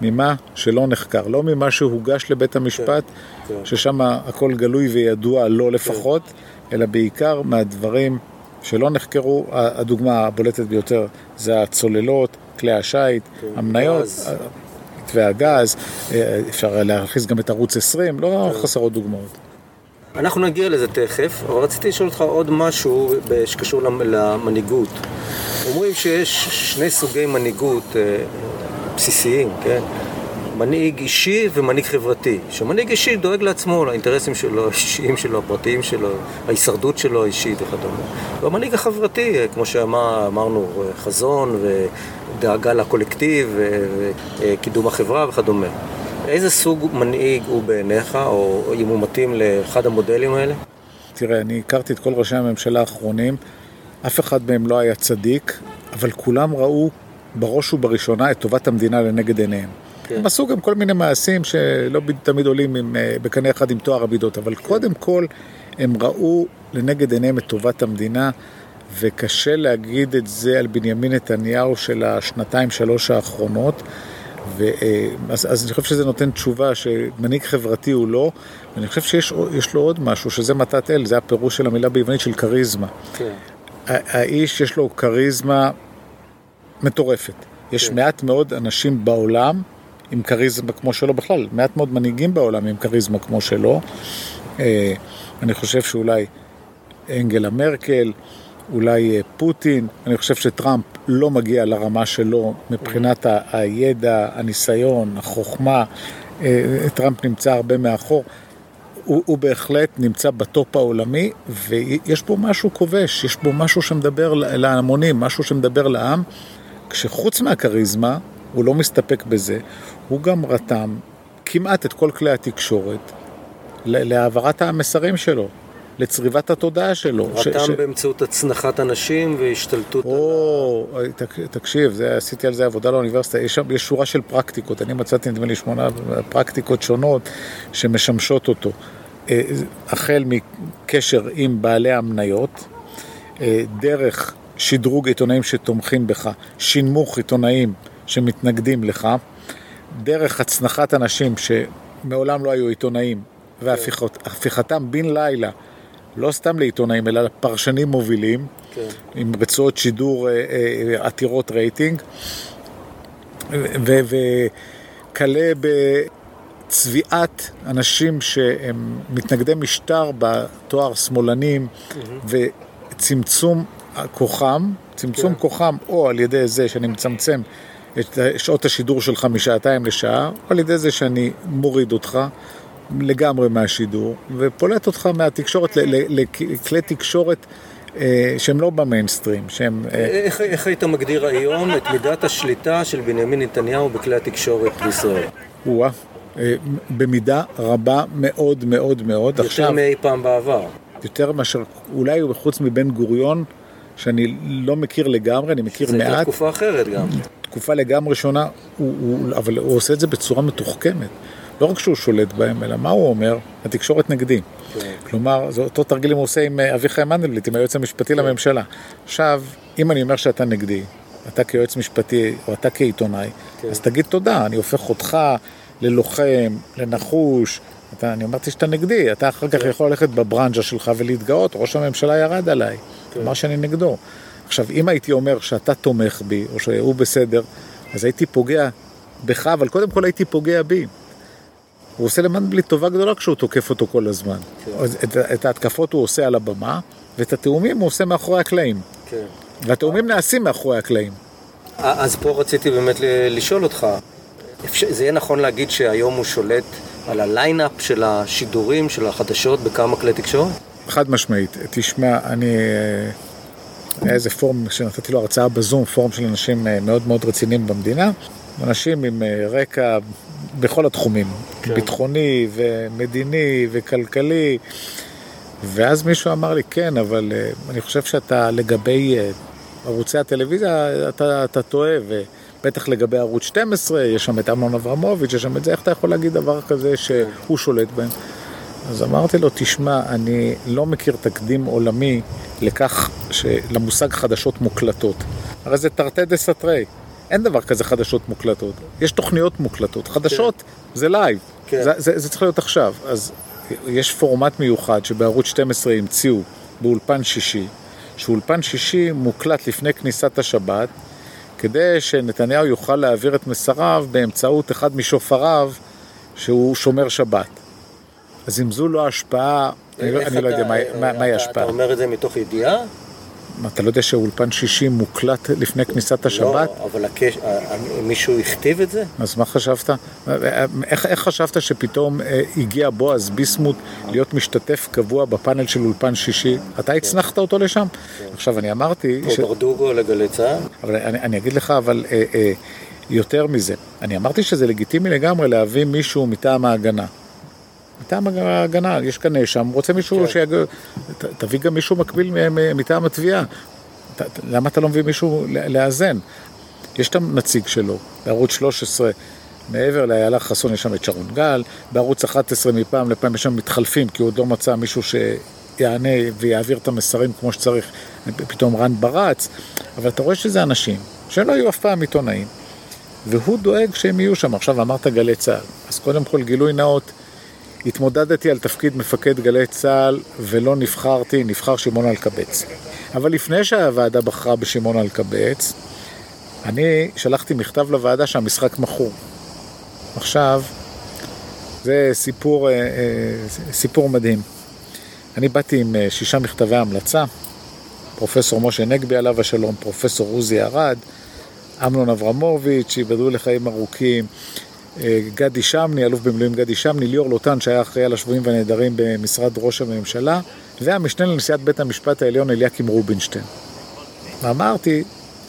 ממה שלא נחקר, לא ממה שהוגש לבית המשפט, כן. ששם הכל גלוי וידוע לו לפחות, אלא בעיקר מהדברים שלא נחקרו. הדוגמה הבולטת ביותר זה הצוללות, כלי השיט, המניות. מתווה הגז, אה, אפשר להכניס גם את ערוץ 20, לא חסרות דוגמאות. אנחנו נגיע לזה תכף, אבל רציתי לשאול אותך עוד משהו שקשור למ- למנהיגות. אומרים שיש שני סוגי מנהיגות אה, בסיסיים, כן? מנהיג אישי ומנהיג חברתי. שמנהיג אישי דואג לעצמו, לאינטרסים שלו, האישיים שלו, הפרטיים שלו, ההישרדות שלו האישית וכדומה. והמנהיג החברתי, אה, כמו שאמרנו, חזון ודאגה לקולקטיב וקידום החברה וכדומה. איזה סוג מנהיג הוא בעיניך, או אם הוא מתאים לאחד המודלים האלה? תראה, אני הכרתי את כל ראשי הממשלה האחרונים, אף אחד מהם לא היה צדיק, אבל כולם ראו בראש ובראשונה את טובת המדינה לנגד עיניהם. כן. הם עשו גם כל מיני מעשים שלא תמיד עולים עם, אה, בקנה אחד עם תואר המידות, אבל קודם כל הם ראו לנגד עיניהם את טובת המדינה, וקשה להגיד את זה על בנימין נתניהו של השנתיים שלוש האחרונות. ו, אה, אז, אז אני חושב שזה נותן תשובה שמנהיג חברתי הוא לא, ואני חושב שיש יש לו עוד משהו, שזה מתת אל, זה הפירוש של המילה ביוונית של כריזמה. כן. האיש יש לו כריזמה מטורפת. יש כן. מעט מאוד אנשים בעולם עם כריזמה כמו שלו בכלל, מעט מאוד מנהיגים בעולם עם כריזמה כמו שלו. אה, אני חושב שאולי אנגלה מרקל, אולי אה, פוטין, אני חושב שטראמפ לא מגיע לרמה שלו מבחינת הידע, הניסיון, החוכמה. אה, טראמפ נמצא הרבה מאחור. הוא, הוא בהחלט נמצא בטופ העולמי, ויש בו משהו כובש, יש בו משהו שמדבר להמונים, משהו שמדבר לעם, כשחוץ מהכריזמה, הוא לא מסתפק בזה, הוא גם רתם כמעט את כל כלי התקשורת להעברת המסרים שלו, לצריבת התודעה שלו. ש- רתם ש- באמצעות הצנחת אנשים והשתלטות על... או, תק- תקשיב, זה, עשיתי על זה עבודה לאוניברסיטה, יש יש שורה של פרקטיקות, אני מצאתי נדמה לי שמונה פרקטיקות שונות שמשמשות אותו. אה, החל מקשר עם בעלי המניות, אה, דרך שדרוג עיתונאים שתומכים בך, שינמוך עיתונאים שמתנגדים לך, דרך הצנחת אנשים שמעולם לא היו עיתונאים, והפיכתם בן לילה, לא סתם לעיתונאים, אלא לפרשנים מובילים, כן. עם רצועות שידור אה, אה, עתירות רייטינג, וכלה בצביעת אנשים שהם מתנגדי משטר בתואר שמאלנים, וצמצום כוחם, צמצום כן. כוחם או על ידי זה שאני מצמצם את שעות השידור שלך משעתיים לשעה, או על ידי זה שאני מוריד אותך. לגמרי מהשידור, ופולט אותך מהתקשורת לכלי תקשורת אה, שהם לא במיינסטרים, שהם... אה, איך, איך היית מגדיר היום את מידת השליטה של בנימין נתניהו בכלי התקשורת בישראל? אה, במידה רבה מאוד מאוד מאוד. יותר עכשיו, מאי פעם בעבר. יותר מאשר, אולי חוץ מבן גוריון, שאני לא מכיר לגמרי, אני מכיר זו הייתה מעט, תקופה אחרת גם. תקופה לגמרי שונה, הוא, הוא, אבל הוא עושה את זה בצורה מתוחכמת. לא רק שהוא שולט בהם, אלא מה הוא אומר? התקשורת נגדי. כן. כלומר, זה אותו תרגיל הוא עושה עם אה, אביחי מנדלבליט, עם היועץ המשפטי לממשלה. עכשיו, אם אני אומר שאתה נגדי, אתה כיועץ משפטי, או אתה כעיתונאי, אז תגיד תודה, אני הופך אותך ללוחם, לנחוש. אתה, אני אמרתי שאתה נגדי, אתה אחר כך יכול ללכת בברנז'ה שלך ולהתגאות, ראש הממשלה ירד עליי, אמר שאני נגדו. עכשיו, אם הייתי אומר שאתה תומך בי, או שהוא בסדר, אז הייתי פוגע בך, אבל קודם כל הייתי פוגע בי. הוא עושה למנדלבליט טובה גדולה כשהוא תוקף אותו כל הזמן. אז את, את ההתקפות הוא עושה על הבמה, ואת התיאומים הוא עושה מאחורי הקלעים. כן. והתיאומים נעשים מאחורי הקלעים. אז פה רציתי באמת לשאול אותך, זה יהיה נכון להגיד שהיום הוא שולט על הליינאפ של השידורים, של החדשות בכמה כלי תקשורת? חד משמעית. תשמע, אני... אה, היה איזה פורום שנתתי לו הרצאה בזום, פורום של אנשים אה, מאוד מאוד רציניים במדינה. אנשים עם אה, רקע בכל התחומים, כן. ביטחוני ומדיני וכלכלי. ואז מישהו אמר לי, כן, אבל אה, אני חושב שאתה לגבי אה, ערוצי הטלוויזיה, אתה, אתה טועה, ובטח לגבי ערוץ 12, יש שם את אמנון אברמוביץ', יש שם את זה, איך אתה יכול להגיד דבר כזה שהוא שולט בהם? אז אמרתי לו, תשמע, אני לא מכיר תקדים עולמי לכך, למושג חדשות מוקלטות. הרי זה תרתי דה סתרי. אין דבר כזה חדשות מוקלטות. יש תוכניות מוקלטות. חדשות זה live. כן. זה, זה, זה צריך להיות עכשיו. אז יש פורמט מיוחד שבערוץ 12 המציאו באולפן שישי, שאולפן שישי מוקלט לפני כניסת השבת, כדי שנתניהו יוכל להעביר את מסריו באמצעות אחד משופריו שהוא שומר שבת. אז אם זו לא השפעה, אני לא, אני לא יודע מה- מה- מהי אתה- ההשפעה. אתה אומר את זה מתוך ידיעה? מה, אתה לא יודע שאולפן שישי מוקלט לפני כניסת השבת? לא, אבל הקש... ה- ה- מישהו הכתיב את זה? אז מה חשבת? איך, איך חשבת שפתאום אה, הגיע בועז ביסמוט להיות משתתף קבוע בפאנל של אולפן שישי? אתה הצנחת אותו לשם? עכשיו, אני אמרתי... או ברדוגו לגלי צה"ל? אבל אני, אני אגיד לך, אבל אה, אה, יותר מזה, אני אמרתי שזה לגיטימי לגמרי להביא מישהו מטעם ההגנה. מטעם ההגנה, יש כאן נאשם, רוצה מישהו כן. שיג... ת- תביא גם מישהו מקביל מטעם התביעה. ת- למה אתה לא מביא מישהו לאזן? יש את הנציג שלו, בערוץ 13, מעבר לאיילה חסון יש שם את שרון גל, בערוץ 11 מפעם לפעם יש שם מתחלפים, כי הוא עוד לא מצא מישהו שיענה ויעביר את המסרים כמו שצריך, פתאום רן ברץ, אבל אתה רואה שזה אנשים שלא היו אף פעם עיתונאים, והוא דואג שהם יהיו שם. עכשיו אמרת גלי צה"ל, אז קודם כל גילוי נאות, התמודדתי על תפקיד מפקד גלי צה"ל ולא נבחרתי, נבחר שמעון אלקבץ. אבל לפני שהוועדה בחרה בשמעון אלקבץ, אני שלחתי מכתב לוועדה שהמשחק מכור. עכשיו, זה סיפור, אה, אה, סיפור מדהים. אני באתי עם אה, שישה מכתבי המלצה, פרופסור משה נגבי עליו השלום, פרופסור עוזי ארד, אמנון אברמוביץ', שיבדלו לחיים ארוכים, גדי שמני, אלוף במילואים גדי שמני, ליאור לוטן שהיה אחראי על השבויים והנעדרים במשרד ראש הממשלה, והמשנה לנשיאת בית המשפט העליון אליקים רובינשטיין. ואמרתי,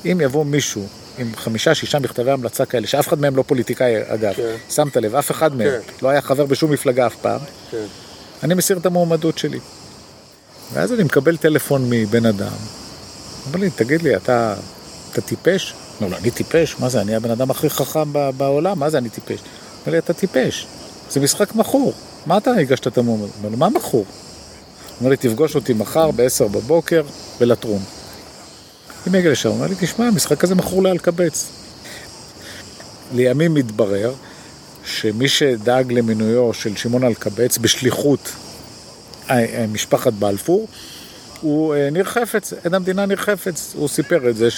אם יבוא מישהו עם חמישה, שישה מכתבי המלצה כאלה, שאף אחד מהם לא פוליטיקאי אגב, כן. שמת לב, אף אחד מהם כן. לא היה חבר בשום מפלגה אף פעם, כן. אני מסיר את המועמדות שלי. ואז אני מקבל טלפון מבן אדם, אומר לי, תגיד לי, אתה, אתה טיפש? לא, לא, אני טיפש? מה זה, אני הבן אדם הכי חכם בעולם, מה זה אני טיפש? אומר לי, אתה טיפש, זה משחק מכור, מה אתה הגשת את המועמדות? אומר לו, מה מכור? אומר לי, תפגוש אותי מחר ב-10 בבוקר בלטרון. אני מגיע לשם, הוא אומר לי, תשמע, המשחק הזה מכור לאלקבץ. לימים מתברר שמי שדאג למינויו של שמעון אלקבץ בשליחות אה, אה, משפחת בלפור הוא אה, ניר חפץ, עד המדינה ניר חפץ. הוא סיפר את זה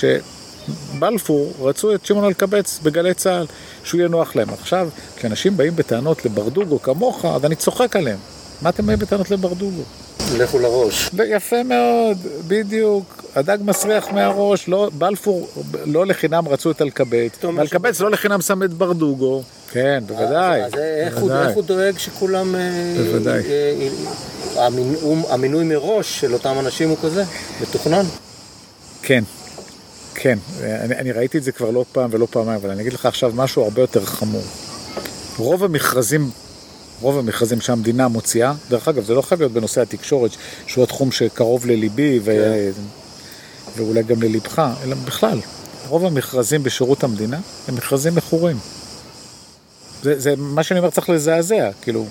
שבלפור רצו את שמעון אלקבץ בגלי צה"ל, שהוא יהיה נוח להם. עכשיו, כשאנשים באים בטענות לברדוגו כמוך, אז אני צוחק עליהם. מה אתם באים בטענות לברדוגו? לכו לראש. יפה מאוד, בדיוק. הדג מסריח מהראש, לא, בלפור לא לחינם רצו את אלקבץ, אומר ואלקבץ לא לחינם שם את ברדוגו. כן, בוודאי. אז איך הוא- דואג שכולם... אה, בוודאי. אה, אה, המינוי מראש של אותם אנשים הוא כזה, מתוכנן. כן, כן. אני, אני ראיתי את זה כבר לא פעם ולא פעמיים, אבל אני אגיד לך עכשיו משהו הרבה יותר חמור. רוב המכרזים, רוב המכרזים שהמדינה מוציאה, דרך אגב, זה לא חייב להיות בנושא התקשורת, שהוא התחום שקרוב לליבי ו... ואולי גם ללבך, אלא בכלל, רוב המכרזים בשירות המדינה הם מכרזים מכורים. זה, זה מה שאני אומר צריך לזעזע, כאילו,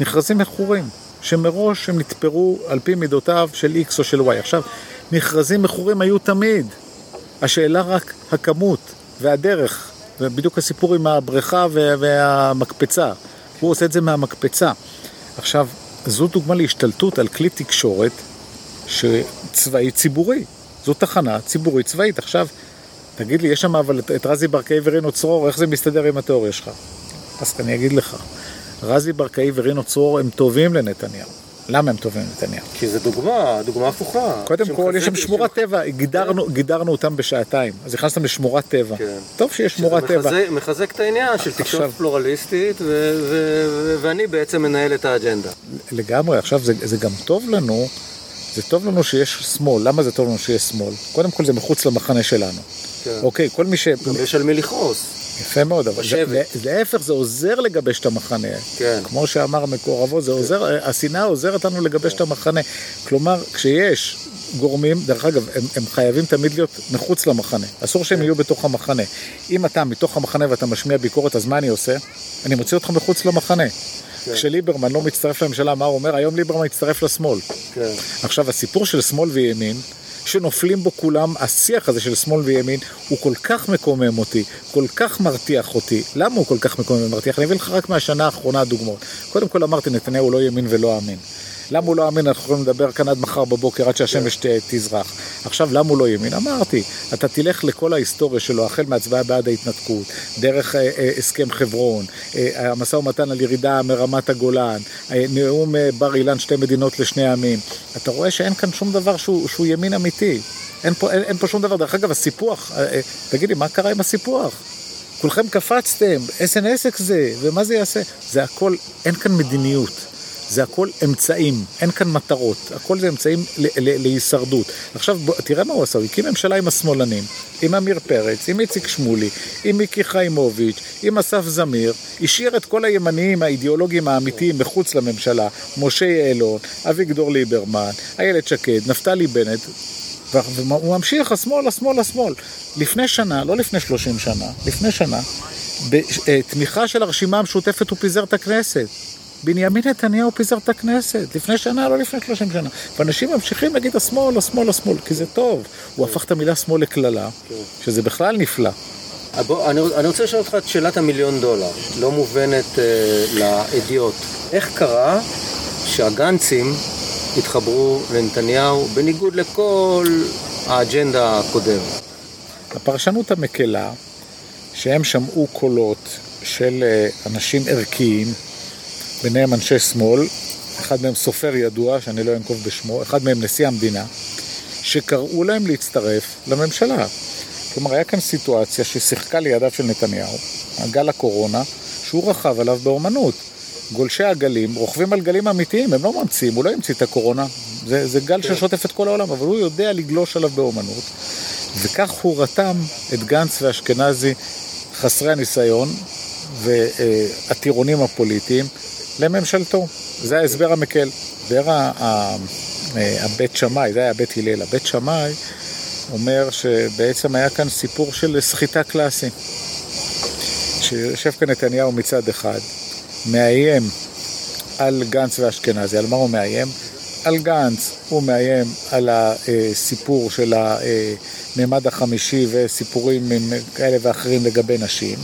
מכרזים מכורים, שמראש הם נתפרו על פי מידותיו של X או של Y. עכשיו, מכרזים מכורים היו תמיד. השאלה רק הכמות והדרך, ובדיוק הסיפור עם הבריכה וה- והמקפצה. הוא עושה את זה מהמקפצה. עכשיו, זו דוגמה להשתלטות על כלי תקשורת שצבאי ציבורי. זו תחנה ציבורית צבאית. עכשיו, תגיד לי, יש שם אבל את, את רזי ברקאי ורינו צרור, איך זה מסתדר עם התיאוריה שלך? אז אני אגיד לך, רזי ברקאי ורינו צרור הם טובים לנתניהו. למה הם טובים לנתניהו? כי זה דוגמה, דוגמה הפוכה. קודם כל, יש שם שמורת טבע, גידרנו, גידרנו אותם בשעתיים, אז הכנסתם לשמורת טבע. כן. טוב שיש שמורת טבע. מחזק- מחזק את העניין של תקשורת עכשיו- פלורליסטית, ו- ו- ו- ואני בעצם מנהל את האג'נדה. לגמרי, עכשיו זה, זה גם טוב לנו, זה טוב לנו שיש שמאל, למה זה טוב לנו שיש שמאל? קודם כל זה מחוץ למחנה שלנו. כן. אוקיי, כל מי ש... גם יש על מי לכעוס. יפה מאוד, אבל זה, בשבט. זה- להפך, זה עוזר לגבש את המחנה. כן. כמו שאמר מקורבו, זה עוזר, השנאה עוזרת לנו לגבש את המחנה. כלומר, כשיש גורמים, דרך אגב, הם, הם חייבים תמיד להיות מחוץ למחנה. אסור כן. שהם יהיו בתוך המחנה. אם אתה מתוך המחנה ואתה משמיע ביקורת, אז מה אני עושה? אני מוציא אותך מחוץ למחנה. כן. כשליברמן לא מצטרף לממשלה, מה הוא אומר? היום ליברמן יצטרף לשמאל. כן. עכשיו, הסיפור של שמאל וימין, שנופלים בו כולם, השיח הזה של שמאל וימין, הוא כל כך מקומם אותי, כל כך מרתיח אותי. למה הוא כל כך מקומם ומרתיח? אני אביא לך רק מהשנה האחרונה דוגמאות. קודם כל אמרתי, נתניהו לא ימין ולא אמין. למה הוא לא אמין? אנחנו יכולים לדבר כאן עד מחר בבוקר, עד שהשמש ת- תזרח. עכשיו, למה הוא לא ימין? אמרתי, אתה תלך לכל ההיסטוריה שלו, החל מהצבעה בעד ההתנתקות, דרך אה, אה, הסכם חברון, אה, המשא ומתן על ירידה מרמת הגולן, אה, נאום אה, בר אילן שתי מדינות לשני עמים. אתה רואה שאין כאן שום דבר שהוא, שהוא ימין אמיתי. אין פה, אין, אין פה שום דבר. דרך אגב, הסיפוח, אה, אה, תגיד לי, מה קרה עם הסיפוח? כולכם קפצתם, איזה עסק זה, ומה זה יעשה? זה הכל, אין כאן מדיניות. זה הכל אמצעים, אין כאן מטרות, הכל זה אמצעים ל- ל- להישרדות. עכשיו בוא, תראה מה הוא עשה, הוא הקים ממשלה עם השמאלנים, עם עמיר פרץ, עם איציק שמולי, עם מיקי חיימוביץ', עם אסף זמיר, השאיר את כל הימניים האידיאולוגיים האמיתיים מחוץ לממשלה, משה יעלון, אביגדור ליברמן, איילת שקד, נפתלי בנט, והוא ממשיך, השמאל, השמאל, השמאל. לפני שנה, לא לפני 30 שנה, לפני שנה, בתמיכה של הרשימה המשותפת הוא פיזר את הכנסת. בנימין נתניהו פיזר את הכנסת, לפני שנה, לא לפני 30 שנה. ואנשים ממשיכים להגיד השמאל, השמאל, השמאל, כי זה טוב. הוא הפך את המילה שמאל לקללה, שזה בכלל נפלא. בוא, אני, אני רוצה לשאול אותך את שאלת המיליון דולר, לא מובנת אה, לאדיוט. איך קרה שהגנצים התחברו לנתניהו בניגוד לכל האג'נדה הקודמת? הפרשנות המקלה, שהם שמעו קולות של אה, אנשים ערכיים, ביניהם אנשי שמאל, אחד מהם סופר ידוע, שאני לא אנקוב בשמו, אחד מהם נשיא המדינה, שקראו להם להצטרף לממשלה. כלומר, היה כאן סיטואציה ששיחקה לידיו של נתניהו, גל הקורונה, שהוא רכב עליו באומנות. גולשי הגלים רוכבים על גלים אמיתיים, הם לא ממציאים, הוא לא המציא את הקורונה. זה, זה גל כן. ששוטף את כל העולם, אבל הוא יודע לגלוש עליו באומנות. וכך הוא רתם את גנץ ואשכנזי חסרי הניסיון והטירונים הפוליטיים לממשלתו. זה ההסבר המקל. הסבר הבית שמאי, זה היה בית הלל. הבית שמאי אומר שבעצם היה כאן סיפור של סחיטה קלאסי. שיושב כאן נתניהו מצד אחד, מאיים על גנץ ואשכנזי. על מה הוא מאיים? על גנץ הוא מאיים על הסיפור של הממד החמישי וסיפורים כאלה ואחרים לגבי נשים.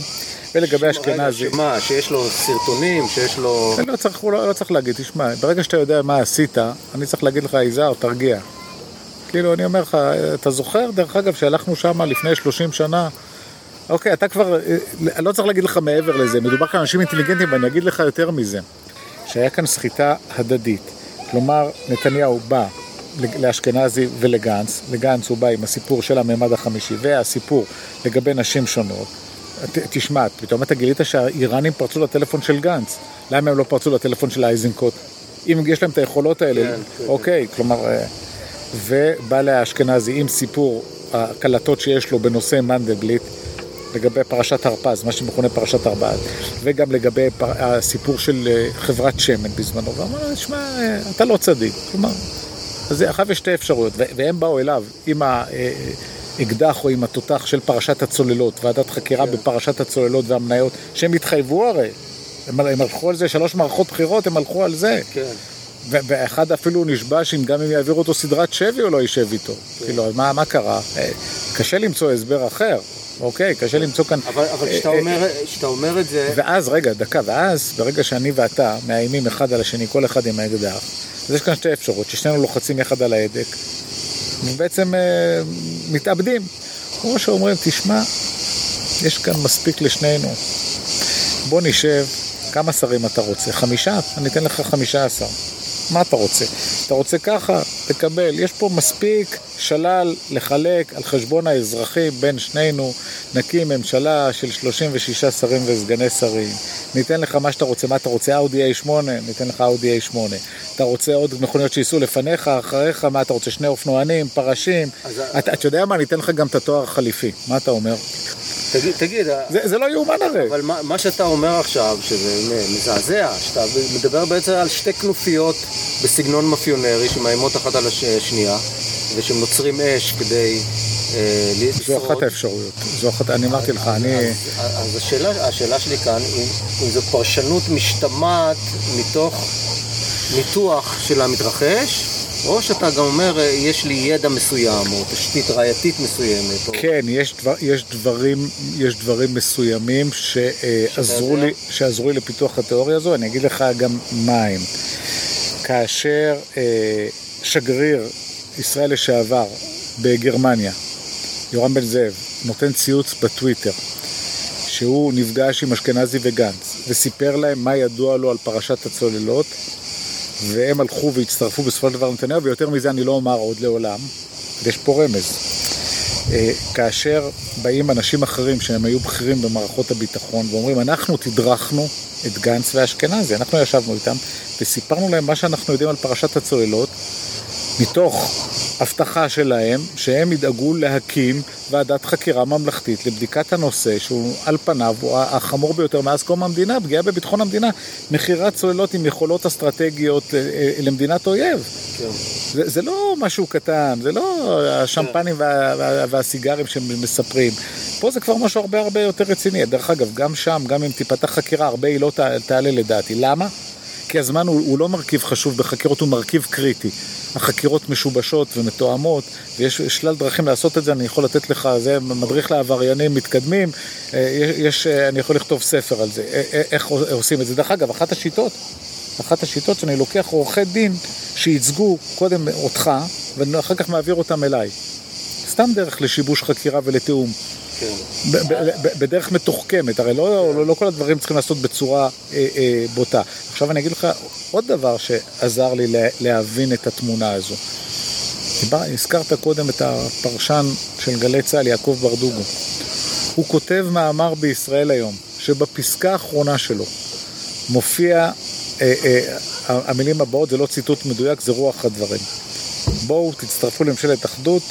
ולגבי אשכנזי... שמה, שיש לו סרטונים, שיש לו... לא צריך, לא, לא צריך להגיד, תשמע, ברגע שאתה יודע מה עשית, אני צריך להגיד לך, יזהר, תרגיע. כאילו, אני אומר לך, אתה זוכר, דרך אגב, שהלכנו שם לפני 30 שנה, אוקיי, אתה כבר, אני לא צריך להגיד לך מעבר לזה, מדובר כאן אנשים אינטליגנטים, ואני אגיד לך יותר מזה, שהיה כאן סחיטה הדדית. כלומר, נתניהו בא לאשכנזי ולגנץ, לגנץ הוא בא עם הסיפור של הממד החמישי והסיפור לגבי נשים שונות. ת, תשמע, פתאום אתה גילית שהאיראנים פרצו לטלפון של גנץ. למה הם לא פרצו לטלפון של אייזנקוט? אם יש להם את היכולות האלה, כן, כן. אוקיי, כן. כלומר... אה, ובא לאשכנזי עם סיפור הקלטות שיש לו בנושא מנדלבליט, לגבי פרשת הרפז, מה שמכונה פרשת הרפז, וגם לגבי פר... הסיפור של אה, חברת שמן בזמנו, ואמר לו, שמע, אה, אתה לא צדיק. כלומר, אז עכשיו יש שתי אפשרויות, והם באו אליו עם האקדח או עם התותח של פרשת הצוללות, ועדת חקירה כן. בפרשת הצוללות והמניות, שהם התחייבו הרי. הם, הם הלכו על זה שלוש מערכות בחירות, הם הלכו על זה. כן. ואחד אפילו נשבע שאם גם אם יעבירו אותו סדרת שבי הוא לא יישב איתו. כן. כאילו, מה, מה קרה? אה, קשה למצוא הסבר אחר. אוקיי, קשה למצוא כאן... אבל, אבל כשאתה, אה, אומר, אומר את זה... ואז, רגע, דקה, ואז, ברגע שאני ואתה מאיימים אחד על השני, כל אחד עם האקדח, אז יש כאן שתי אפשרות, ששנינו לוחצים יחד על ההדק, ובעצם אה, מתאבדים. כמו שאומרים, תשמע, יש כאן מספיק לשנינו. בוא נשב, כמה שרים אתה רוצה? חמישה? אני אתן לך חמישה עשר. מה אתה רוצה? אתה רוצה ככה? תקבל. יש פה מספיק שלל לחלק על חשבון האזרחים בין שנינו. נקים ממשלה של 36 שרים וסגני שרים. ניתן לך מה שאתה רוצה. מה אתה רוצה? אאודי A8? ניתן לך אאודי A8. אתה רוצה עוד מכוניות שייסעו לפניך, אחריך? מה אתה רוצה? שני אופנוענים, פרשים? אתה, אתה יודע מה? ניתן לך גם את התואר החליפי. מה אתה אומר? תגיד, תגיד. זה, זה לא יאומן הרי. אבל מה, מה שאתה אומר עכשיו, שזה מזעזע, שאתה מדבר בעצם על שתי כנופיות בסגנון מאפיונרי שמאיימות אחת על השנייה, ושנוצרים אש כדי אה. זו אחת האפשרויות. זו אחת, אני אמרתי לך, אני... אז, אז השאלה, השאלה שלי כאן, אם זו פרשנות משתמעת מתוך ניתוח של המתרחש, או שאתה גם אומר, יש לי ידע מסוים, או תשתית ראייתית מסוימת. או... כן, יש, דבר, יש, דברים, יש דברים מסוימים שעזרו לי, שעזרו לי לפיתוח התיאוריה הזו, אני אגיד לך גם מה הם. כאשר אה, שגריר ישראל לשעבר בגרמניה, יורם בן זאב, נותן ציוץ בטוויטר, שהוא נפגש עם אשכנזי וגנץ, וסיפר להם מה ידוע לו על פרשת הצוללות, והם הלכו והצטרפו בסופו של דבר לנתניהו, ויותר מזה אני לא אומר עוד לעולם, יש פה רמז. אה, כאשר באים אנשים אחרים שהם היו בכירים במערכות הביטחון ואומרים, אנחנו תדרכנו את גנץ ואשכנזי, אנחנו ישבנו איתם וסיפרנו להם מה שאנחנו יודעים על פרשת הצוללות, מתוך הבטחה שלהם שהם ידאגו להקים ועדת חקירה ממלכתית לבדיקת הנושא שהוא על פניו הוא החמור ביותר מאז קום המדינה, פגיעה בביטחון המדינה, מכירת צוללות עם יכולות אסטרטגיות אה, אה, למדינת אויב. כן. זה, זה לא משהו קטן, זה לא השמפנים וה, וה, והסיגרים שמספרים. פה זה כבר משהו הרבה הרבה יותר רציני. דרך אגב, גם שם, גם אם תיפתח חקירה, הרבה היא לא תעלה לדעתי. למה? כי הזמן הוא, הוא לא מרכיב חשוב בחקירות, הוא מרכיב קריטי. החקירות משובשות ומתואמות, ויש שלל דרכים לעשות את זה, אני יכול לתת לך, זה מדריך לעבריינים מתקדמים, אה, יש, אה, אני יכול לכתוב ספר על זה, אה, איך עושים את זה. דרך אגב, אחת השיטות, אחת השיטות שאני לוקח עורכי דין שייצגו קודם אותך, ואחר כך מעביר אותם אליי. סתם דרך לשיבוש חקירה ולתיאום. בדרך מתוחכמת, הרי לא, לא, לא כל הדברים צריכים לעשות בצורה אה, אה, בוטה. עכשיו אני אגיד לך עוד דבר שעזר לי לה, להבין את התמונה הזו. הזכרת קודם את הפרשן של גלי צה"ל, יעקב ברדוגו. הוא כותב מאמר בישראל היום, שבפסקה האחרונה שלו מופיע, אה, אה, המילים הבאות, זה לא ציטוט מדויק, זה רוח הדברים. בואו תצטרפו לממשלת אחדות,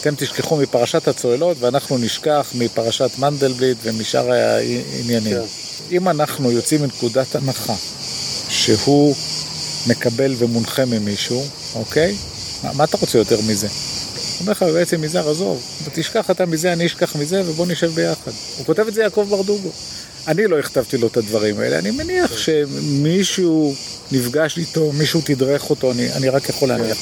אתם תשכחו מפרשת הצוללות ואנחנו נשכח מפרשת מנדלבליט ומשאר העניינים. כן. אם אנחנו יוצאים מנקודת הנחה שהוא מקבל ומונחה ממישהו, אוקיי? מה, מה אתה רוצה יותר מזה? אומר לך בעצם מזר, עזוב, תשכח אתה מזה, אני אשכח מזה ובוא נשב ביחד. הוא כותב את זה יעקב ברדוגו. אני לא הכתבתי לו את הדברים האלה, אני מניח שמישהו נפגש איתו, מישהו תדרך אותו, אני, אני רק יכול להניח.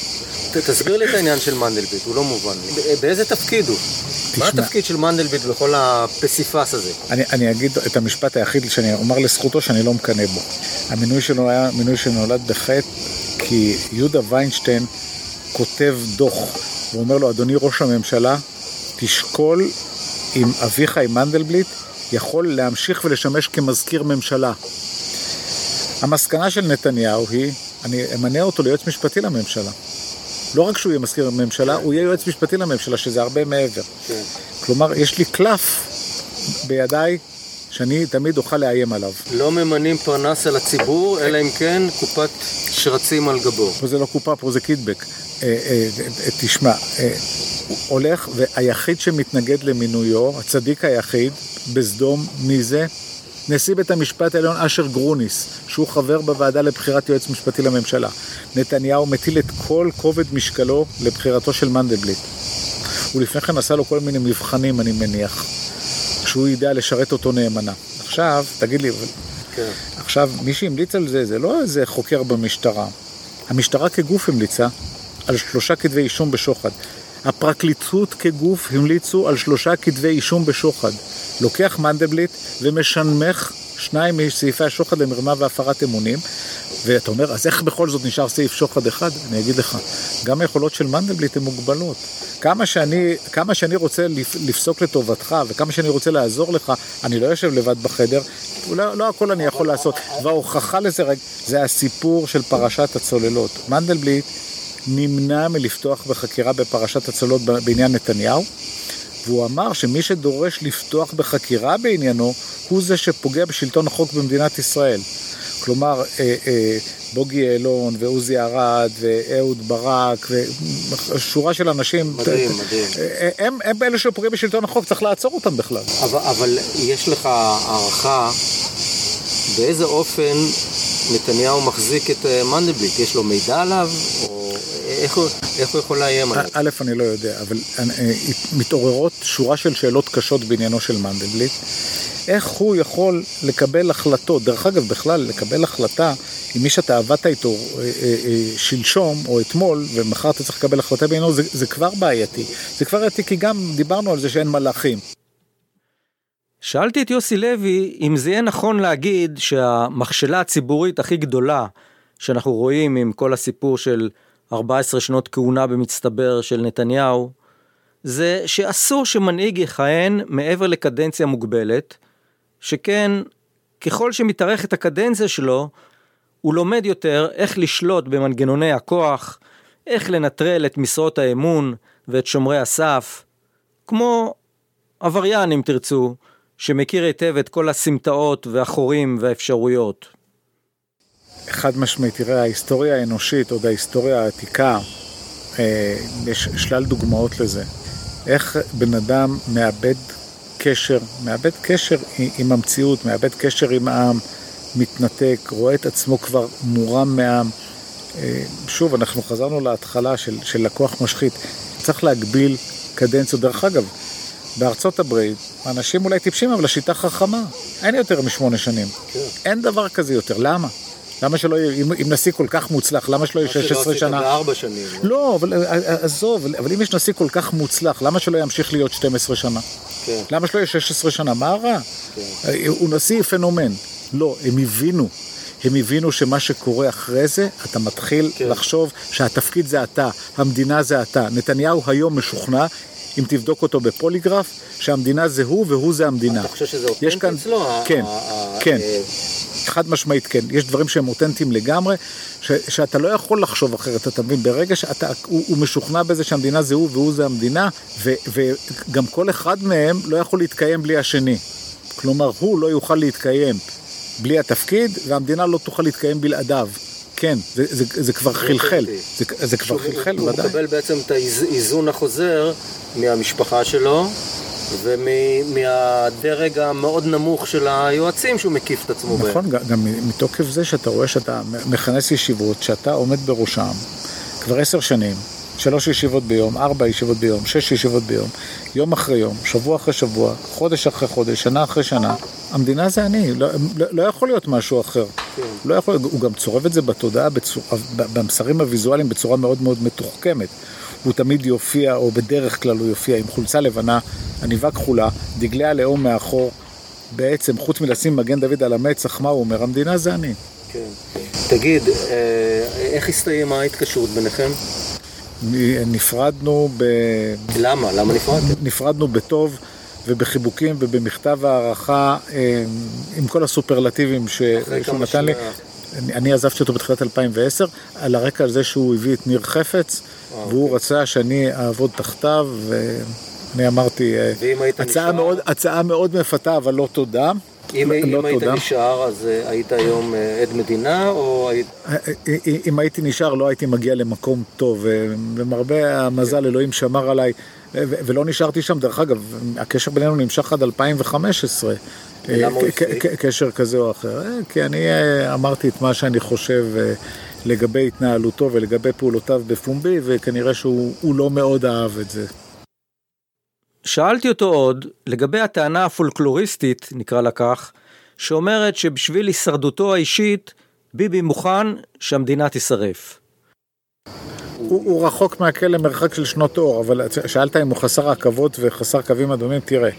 תסביר לי את העניין של מנדלבליט, הוא לא מובן לי. באיזה תפקיד הוא? מה תשמע. התפקיד של מנדלבליט בכל הפסיפס הזה? אני, אני אגיד את המשפט היחיד שאני אומר לזכותו שאני לא מקנא בו. המינוי שלו היה מינוי שנולד בחטא כי יהודה ויינשטיין כותב דוח ואומר לו, אדוני ראש הממשלה, תשקול אם אביחי מנדלבליט יכול להמשיך ולשמש כמזכיר ממשלה. המסקנה של נתניהו היא, אני אמנה אותו ליועץ משפטי לממשלה. לא רק שהוא יהיה מזכיר ממשלה, הוא יהיה יועץ משפטי לממשלה, שזה הרבה מעבר. כן. כלומר, יש לי קלף בידיי שאני תמיד אוכל לאיים עליו. לא ממנים פרנס על הציבור, אלא אם כן קופת שרצים על גבו. פה זה לא קופה, פה זה קידבק. אה, אה, אה, תשמע, אה, הוא הולך, והיחיד שמתנגד למינויו, הצדיק היחיד, בסדום, מי זה? נשיא בית המשפט העליון אשר גרוניס, שהוא חבר בוועדה לבחירת יועץ משפטי לממשלה. נתניהו מטיל את כל כובד משקלו לבחירתו של מנדלבליט. הוא לפני כן עשה לו כל מיני מבחנים, אני מניח, שהוא ידע לשרת אותו נאמנה. עכשיו, תגיד לי, כן. עכשיו, מי שהמליץ על זה, זה לא איזה חוקר במשטרה. המשטרה כגוף המליצה על שלושה כתבי אישום בשוחד. הפרקליטות כגוף המליצו על שלושה כתבי אישום בשוחד. לוקח מנדלבליט ומשנמך שניים מסעיפי השוחד למרמה והפרת אמונים, ואתה אומר, אז איך בכל זאת נשאר סעיף שוחד אחד? אני אגיד לך, גם היכולות של מנדלבליט הן מוגבלות. כמה שאני, כמה שאני רוצה לפ- לפסוק לטובתך וכמה שאני רוצה לעזור לך, אני לא יושב לבד בחדר, לא, לא הכל אני יכול לעשות. וההוכחה לזה זה הסיפור של פרשת הצוללות. מנדלבליט נמנע מלפתוח בחקירה בפרשת הצוללות בעניין נתניהו, והוא אמר שמי שדורש לפתוח בחקירה בעניינו, הוא זה שפוגע בשלטון החוק במדינת ישראל. כלומר, אה, אה, בוגי יעלון ועוזי ארד ואהוד ברק ושורה של אנשים, מדהים, מדהים. אה, הם, הם אלה שפוגעים בשלטון החוק, צריך לעצור אותם בכלל. אבל, אבל יש לך הערכה באיזה אופן נתניהו מחזיק את אה, מנדלבליט? יש לו מידע עליו? או איך איך הוא יכול לאיים עליו? א', אני לא יודע, אבל אה, מתעוררות שורה של שאלות קשות בעניינו של מנדלבליט. איך הוא יכול לקבל החלטות, דרך אגב, בכלל, לקבל החלטה עם מי שאתה עבדת איתו אה, אה, אה, שלשום או אתמול, ומחר אתה צריך לקבל החלטה בעניינו, זה, זה כבר בעייתי. זה כבר בעייתי כי גם דיברנו על זה שאין מלאכים. שאלתי את יוסי לוי אם זה יהיה נכון להגיד שהמכשלה הציבורית הכי גדולה שאנחנו רואים עם כל הסיפור של 14 שנות כהונה במצטבר של נתניהו, זה שאסור שמנהיג יכהן מעבר לקדנציה מוגבלת, שכן ככל שמתארכת הקדנציה שלו, הוא לומד יותר איך לשלוט במנגנוני הכוח, איך לנטרל את משרות האמון ואת שומרי הסף, כמו עבריין אם תרצו, שמכיר היטב את כל הסמטאות והחורים והאפשרויות. חד משמעית, תראה, ההיסטוריה האנושית, עוד ההיסטוריה העתיקה, אה, יש שלל דוגמאות לזה. איך בן אדם מאבד קשר, מאבד קשר עם המציאות, מאבד קשר עם העם, מתנתק, רואה את עצמו כבר מורם מהעם. אה, שוב, אנחנו חזרנו להתחלה של, של לקוח משחית. צריך להגביל קדנציות. דרך אגב, בארצות הברית, אנשים אולי טיפשים, אבל השיטה חכמה. אין יותר משמונה שנים. כן. אין דבר כזה יותר. למה? למה שלא יהיה, אם, אם נשיא כל כך מוצלח, למה שלא יהיה 16 שנה? בארבע שנים. לא, אבל עזוב, אבל אם יש נשיא כל כך מוצלח, למה שלא ימשיך להיות 12 שנה? כן. למה שלא יהיה 16 שנה? מה רע? כן. הוא נשיא פנומן. לא, הם הבינו. הם הבינו שמה שקורה אחרי זה, אתה מתחיל כן. לחשוב שהתפקיד זה אתה, המדינה זה אתה. נתניהו היום משוכנע, אם תבדוק אותו בפוליגרף, שהמדינה זה הוא והוא זה המדינה. אתה חושב שזה אותנטי כאן... אצלו? כן, כן. חד משמעית כן. יש דברים שהם אותנטיים לגמרי, ש, שאתה לא יכול לחשוב אחרת, אתה מבין? ברגע שאתה, הוא, הוא משוכנע בזה שהמדינה זה הוא והוא זה המדינה, ו, וגם כל אחד מהם לא יכול להתקיים בלי השני. כלומר, הוא לא יוכל להתקיים בלי התפקיד, והמדינה לא תוכל להתקיים בלעדיו. כן, זה, זה, זה כבר חלחל, זה, זה כבר חלחל, ודאי. הוא מקבל בעצם את האיזון החוזר מהמשפחה שלו, ומהדרג המאוד נמוך של היועצים שהוא מקיף את עצמו בהם. נכון, גם מתוקף זה שאתה רואה שאתה מכנס ישיבות, שאתה עומד בראשם כבר עשר שנים, שלוש ישיבות ביום, ארבע ישיבות ביום, שש ישיבות ביום, יום אחרי יום, שבוע אחרי שבוע, חודש אחרי חודש, שנה אחרי שנה. המדינה זה אני, לא, לא, לא יכול להיות משהו אחר. כן. לא יכול, הוא גם צורב את זה בתודעה, בצור, במסרים הוויזואליים בצורה מאוד מאוד מתוחכמת. הוא תמיד יופיע, או בדרך כלל הוא יופיע עם חולצה לבנה, עניבה כחולה, דגלי הלאום מאחור. בעצם, חוץ מלשים מגן דוד על המצח, מה הוא אומר? המדינה זה אני. כן. תגיד, אה, איך הסתיימה ההתקשרות ביניכם? נפרדנו ב... למה? למה נפרדתם? נפרדנו בטוב ובחיבוקים ובמכתב הערכה אה, עם כל הסופרלטיבים שהוא נתן לי. אני, אני עזבתי אותו בתחילת 2010, על הרקע הזה שהוא הביא את ניר חפץ, אה, והוא אוקיי. רצה שאני אעבוד תחתיו, ואני אמרתי, אה, הצעה, נשאר... מאוד, הצעה מאוד מפתה, אבל לא תודה. אם, לא אם היית נשאר, אז uh, היית היום uh, עד מדינה, או היית... אם הייתי נשאר, לא הייתי מגיע למקום טוב. למרבה המזל, כן. אלוהים שמר עליי, ולא נשארתי שם. דרך אגב, הקשר בינינו נמשך עד 2015. ולמה הוא הפסיק? קשר כזה או אחר. כי אני אמרתי את מה שאני חושב לגבי התנהלותו ולגבי פעולותיו בפומבי, וכנראה שהוא לא מאוד אהב את זה. שאלתי אותו עוד לגבי הטענה הפולקלוריסטית, נקרא לה כך, שאומרת שבשביל הישרדותו האישית, ביבי מוכן שהמדינה תישרף. הוא, הוא רחוק מהכלא למרחק של שנות אור, אבל שאלת אם הוא חסר עכבות וחסר קווים אדומים, תראה,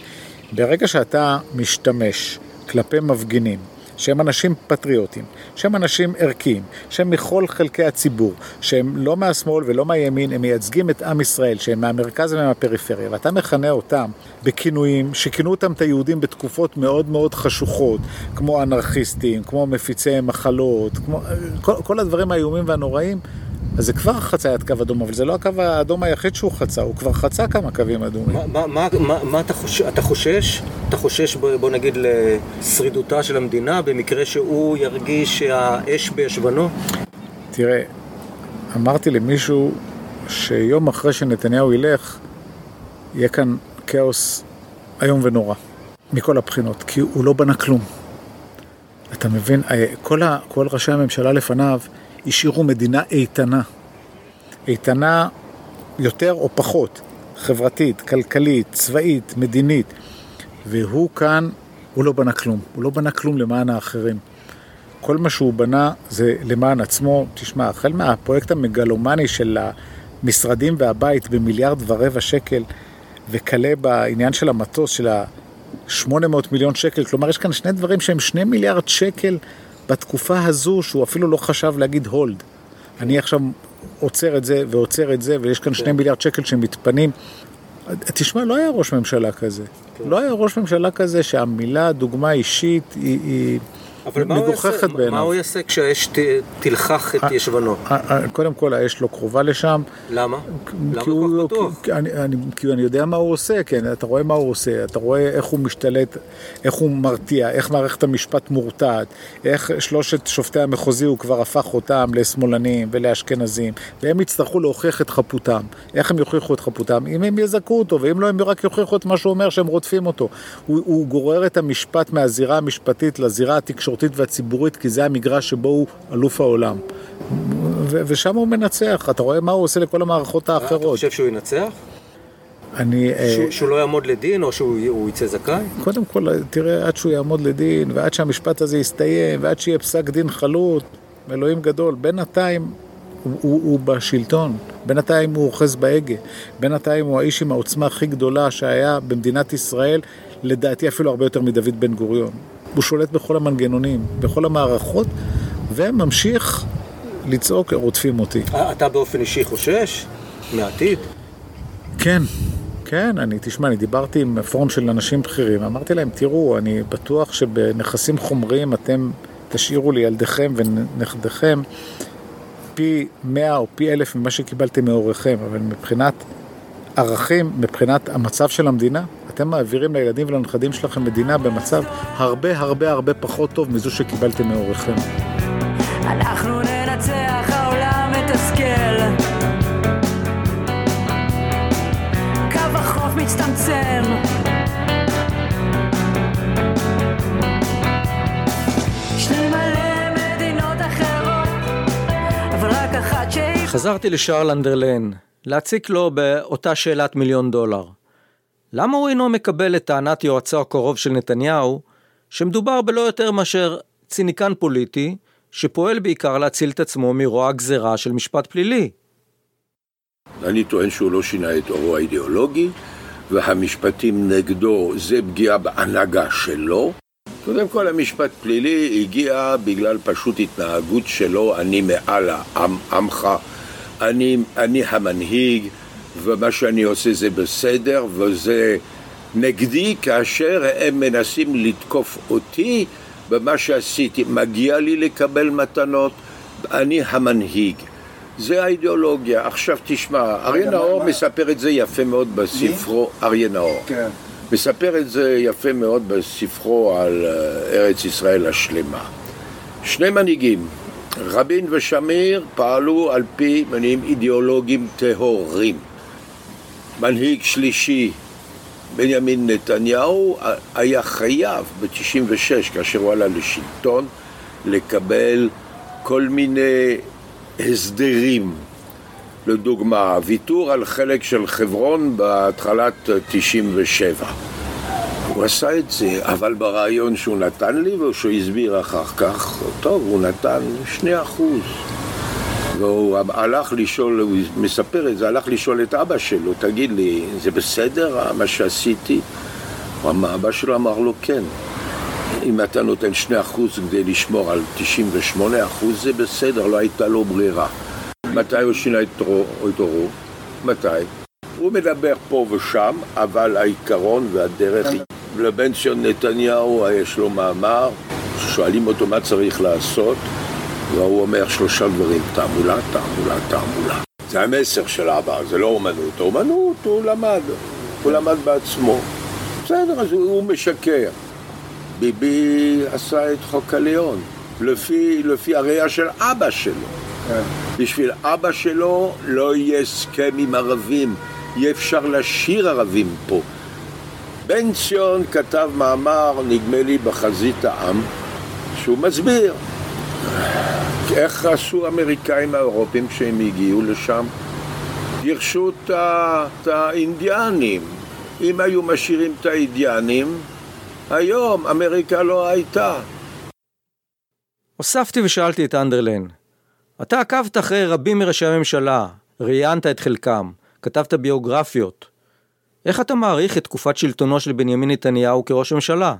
ברגע שאתה משתמש כלפי מפגינים, שהם אנשים פטריוטים, שהם אנשים ערכיים, שהם מכל חלקי הציבור, שהם לא מהשמאל ולא מהימין, הם מייצגים את עם ישראל, שהם מהמרכז ומהפריפריה, ואתה מכנה אותם בכינויים שכינו אותם את היהודים בתקופות מאוד מאוד חשוכות, כמו אנרכיסטים, כמו מפיצי מחלות, כמו כל, כל הדברים האיומים והנוראים. אז זה כבר חציית קו אדום, אבל זה לא הקו האדום היחיד שהוא חצה, הוא כבר חצה כמה קווים אדומים. מה, מה, מה, מה אתה, חוש... אתה חושש? אתה חושש, בוא, בוא נגיד, לשרידותה של המדינה, במקרה שהוא ירגיש שהאש בישבנו? תראה, אמרתי למישהו שיום אחרי שנתניהו ילך, יהיה כאן כאוס איום ונורא, מכל הבחינות, כי הוא לא בנה כלום. אתה מבין, אה, כל, ה, כל ראשי הממשלה לפניו, השאירו מדינה איתנה. איתנה יותר או פחות, חברתית, כלכלית, צבאית, מדינית. והוא כאן, הוא לא בנה כלום. הוא לא בנה כלום למען האחרים. כל מה שהוא בנה זה למען עצמו. תשמע, החל מהפרויקט המגלומני של המשרדים והבית במיליארד ורבע שקל, וכלה בעניין של המטוס, של ה-800 מיליון שקל, כלומר יש כאן שני דברים שהם שני מיליארד שקל בתקופה הזו שהוא אפילו לא חשב להגיד הולד. אני עכשיו עוצר את זה ועוצר את זה, ויש כאן שני כן. מיליארד שקל שמתפנים. תשמע, לא היה ראש ממשלה כזה. כן. לא היה ראש ממשלה כזה שהמילה דוגמה אישית היא, היא, אבל מה הוא יעשה- מגוחכת מה בעיניו. הוא יעשה כשהאש תלחך את אה, ישבנו? אה, אה, קודם כל האש לא קרובה לשם. למה? למה כל כך בטוח? אני, כי אני יודע מה הוא עושה, כן, אתה רואה מה הוא עושה, אתה רואה איך הוא משתלט, איך הוא מרתיע, איך מערכת המשפט מורתעת, איך שלושת שופטי המחוזי הוא כבר הפך אותם לשמאלנים ולאשכנזים, והם יצטרכו להוכיח את חפותם. איך הם יוכיחו את חפותם? אם הם יזכו אותו, ואם לא, הם רק יוכיחו את מה שהוא אומר שהם רודפים אותו. הוא, הוא גורר את המשפט מהזירה המשפטית לזירה התקשורתית והציבורית, כי זה המגרש שבו הוא אלוף העולם. ו- ושם הוא מנצח, אתה רואה מה הוא עושה לכל המערכות אתה האחרות. חושב שהוא ינצח? אני, אה, שהוא- שהוא לא יעמוד לדין או שהוא הוא יצא זכאי? קודם כל, תראה, עד שהוא יעמוד לדין, ועד שהמשפט הזה יסתיים, ועד שיהיה פסק דין חלוט, אלוהים גדול, בינתיים הוא, הוא, הוא בשלטון, בינתיים הוא אוחז בהגה, בינתיים הוא האיש עם העוצמה הכי גדולה שהיה במדינת ישראל, לדעתי אפילו הרבה יותר מדוד בן גוריון. הוא שולט בכל המנגנונים, בכל המערכות, וממשיך לצעוק, רודפים אותי. אה, אתה באופן אישי חושש מהעתיד? כן, כן, אני, תשמע, אני דיברתי עם פורום של אנשים בכירים, אמרתי להם, תראו, אני בטוח שבנכסים חומריים אתם תשאירו לילדיכם ונכדיכם פי מאה או פי אלף ממה שקיבלתם מהוריכם, אבל מבחינת ערכים, מבחינת המצב של המדינה, אתם מעבירים לילדים ולנכדים שלכם מדינה במצב הרבה הרבה הרבה פחות טוב מזו שקיבלתם מהוריכם. אנחנו ננצח, העולם מתסכל. קו החוף מצטמצם. אחת. חזרתי לשארל אנדרלן, להציק לו באותה שאלת מיליון דולר. למה הוא אינו מקבל את טענת יועצו הקרוב של נתניהו, שמדובר בלא יותר מאשר ציניקן פוליטי, שפועל בעיקר להציל את עצמו מרוע הגזרה של משפט פלילי? אני טוען שהוא לא שינה את אורו האידיאולוגי, והמשפטים נגדו זה פגיעה בהנהגה שלו. קודם כל, המשפט פלילי הגיע בגלל פשוט התנהגות שלו, אני מעל העם, עמך, אני, אני המנהיג, ומה שאני עושה זה בסדר, וזה נגדי כאשר הם מנסים לתקוף אותי במה שעשיתי. מגיע לי לקבל מתנות, אני המנהיג. זה האידיאולוגיה. עכשיו תשמע, אריה נאור מספר את זה יפה מאוד בספרו, אריה נאור. כן. מספר את זה יפה מאוד בספרו על אה, ארץ ישראל השלמה. שני מנהיגים, רבין ושמיר, פעלו על פי מניעים אידיאולוגיים טהורים. מנהיג שלישי, בנימין נתניהו, היה חייב ב-96, כאשר הוא עלה לשלטון, לקבל כל מיני הסדרים. לדוגמה, ויתור על חלק של חברון בהתחלת 97. הוא עשה את זה, אבל ברעיון שהוא נתן לי ושהוא הסביר אחר כך, טוב, הוא נתן שני אחוז. והוא הלך לשאול, הוא מספר את זה, הלך לשאול את אבא שלו, תגיד לי, זה בסדר מה שעשיתי? אבא שלו אמר לו, כן. אם אתה נותן שני אחוז כדי לשמור על 98 אחוז, זה בסדר, לא הייתה לו ברירה. מתי הוא שינה את עורו? את עורו? מתי? הוא מדבר פה ושם, אבל העיקרון והדרך היא... לבן של נתניהו יש לו מאמר, שואלים אותו מה צריך לעשות, והוא אומר שלושה דברים, תעמולה, תעמולה, תעמולה. זה המסר של אבא, זה לא אומנות. אומנות הוא למד, הוא למד בעצמו. בסדר, אז הוא, משקר. ביבי עשה את חוק הליאון, לפי, לפי הראייה של אבא שלו. בשביל אבא שלו לא יהיה הסכם עם ערבים, יהיה אפשר לשיר ערבים פה. בן ציון כתב מאמר, נדמה לי, בחזית העם, שהוא מסביר איך עשו האמריקאים האירופים כשהם הגיעו לשם. גירשו את האינדיאנים. אם היו משאירים את האינדיאנים, היום אמריקה לא הייתה. הוספתי ושאלתי את אנדרלן, אתה עקבת אחרי רבים מראשי הממשלה, ראיינת את חלקם, כתבת ביוגרפיות. איך אתה מעריך את תקופת שלטונו של בנימין נתניהו כראש ממשלה?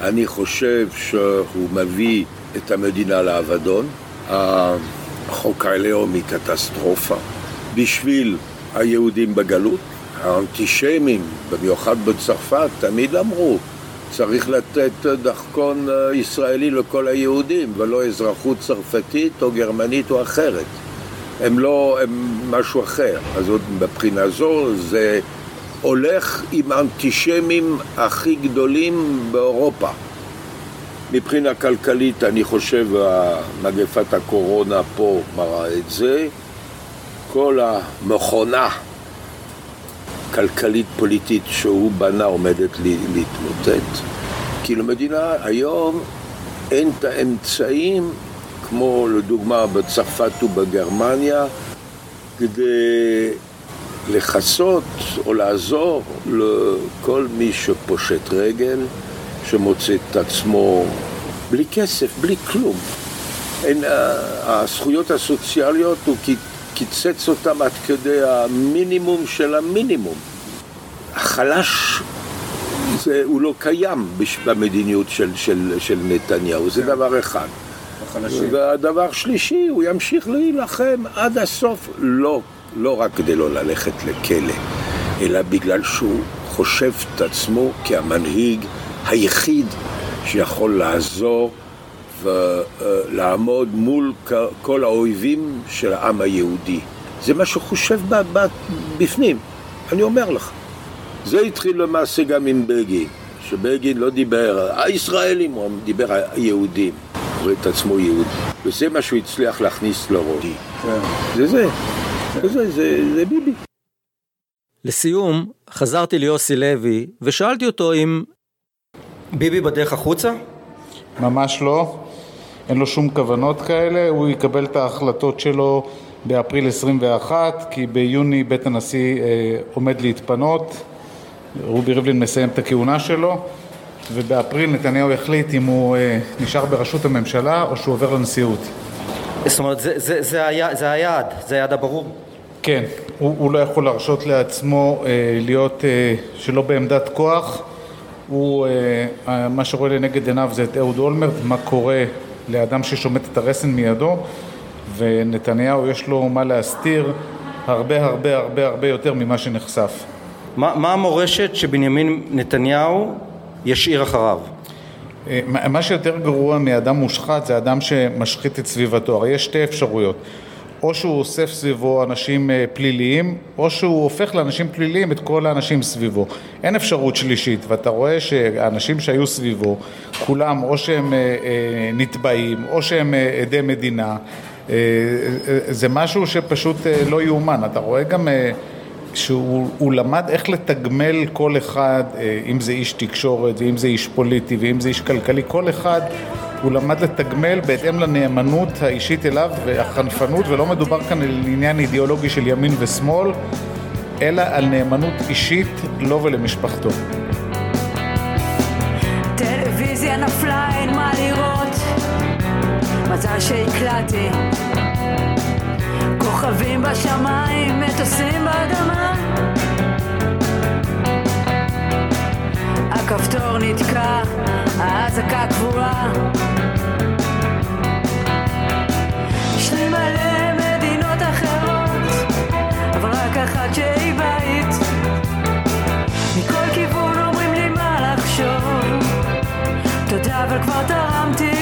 אני חושב שהוא מביא את המדינה לאבדון. החוק הלאום היא קטסטרופה. בשביל היהודים בגלות, האנטישמים, במיוחד בצרפת, תמיד אמרו, צריך לתת דרכון אה, ישראלי לכל היהודים, ולא אזרחות צרפתית או גרמנית או אחרת. הם לא, הם משהו אחר. אז עוד מבחינה זו זה הולך עם האנטישמים הכי גדולים באירופה. מבחינה כלכלית, אני חושב, מגפת הקורונה פה מראה את זה. כל המכונה כלכלית פוליטית שהוא בנה עומדת להתמוטט. כי למדינה היום אין את האמצעים, כמו לדוגמה בצרפת ובגרמניה, כדי לכסות או לעזור לכל מי שפושט רגל, שמוצא את עצמו בלי כסף, בלי כלום. אין, הזכויות הסוציאליות הוא קיצץ אותם עד כדי המינימום של המינימום. החלש זה, הוא לא קיים במדיניות של, של, של נתניהו, זה דבר אחד. החלשים. והדבר שלישי, הוא ימשיך להילחם עד הסוף, לא, לא רק כדי לא ללכת לכלא, אלא בגלל שהוא חושב את עצמו כהמנהיג היחיד שיכול לעזור ולעמוד מול כל האויבים של העם היהודי. זה מה שהוא חושב בפנים, אני אומר לך. זה התחיל למעשה גם עם בגין, שבגין לא דיבר הישראלים, הוא דיבר היהודים, הוא את עצמו יהודי. וזה מה שהוא הצליח להכניס לראש. כן. זה זה, זה, זה, זה, זה ביבי. לסיום, חזרתי ליוסי לוי ושאלתי אותו אם ביבי בדרך החוצה? ממש לא. אין לו שום כוונות כאלה, הוא יקבל את ההחלטות שלו באפריל 21, כי ביוני בית הנשיא אה, עומד להתפנות, רובי ריבלין מסיים את הכהונה שלו, ובאפריל נתניהו יחליט אם הוא אה, נשאר בראשות הממשלה או שהוא עובר לנשיאות. זאת אומרת, זה, זה, זה, היה, זה היעד, זה היעד הברור? כן, הוא, הוא לא יכול להרשות לעצמו אה, להיות אה, שלא בעמדת כוח. הוא, אה, מה שרואה לנגד עיניו זה את אהוד אולמרט, מה קורה לאדם ששומט את הרסן מידו, ונתניהו יש לו מה להסתיר הרבה הרבה הרבה הרבה יותר ממה שנחשף. מה, מה המורשת שבנימין נתניהו ישאיר אחריו? אה, מה שיותר גרוע מאדם מושחת זה אדם שמשחית את סביבתו, הרי יש שתי אפשרויות או שהוא אוסף סביבו אנשים אה, פליליים, או שהוא הופך לאנשים פליליים את כל האנשים סביבו. אין אפשרות שלישית, ואתה רואה שהאנשים שהיו סביבו, כולם או שהם אה, אה, נתבעים, או שהם עדי מדינה, זה משהו שפשוט לא יאומן. אתה רואה גם שהוא למד איך לתגמל כל אחד, אם זה איש תקשורת, ואם זה איש פוליטי, ואם זה איש כלכלי, כל אחד הוא למד לתגמל בהתאם לנאמנות האישית אליו והחנפנות, ולא מדובר כאן על עניין אידיאולוגי של ימין ושמאל, אלא על נאמנות אישית לו ולמשפחתו. טלוויזיה נפלה, אין מה לראות, מזל שהקלטתי. כוכבים בשמיים, מטוסים באדמה. הכפתור נתקע, האזעקה קבועה. יש לי מלא מדינות אחרות, אבל רק אחת שהיא בית. מכל כיוון אומרים לי מה לחשוב, תודה אבל כבר תרמתי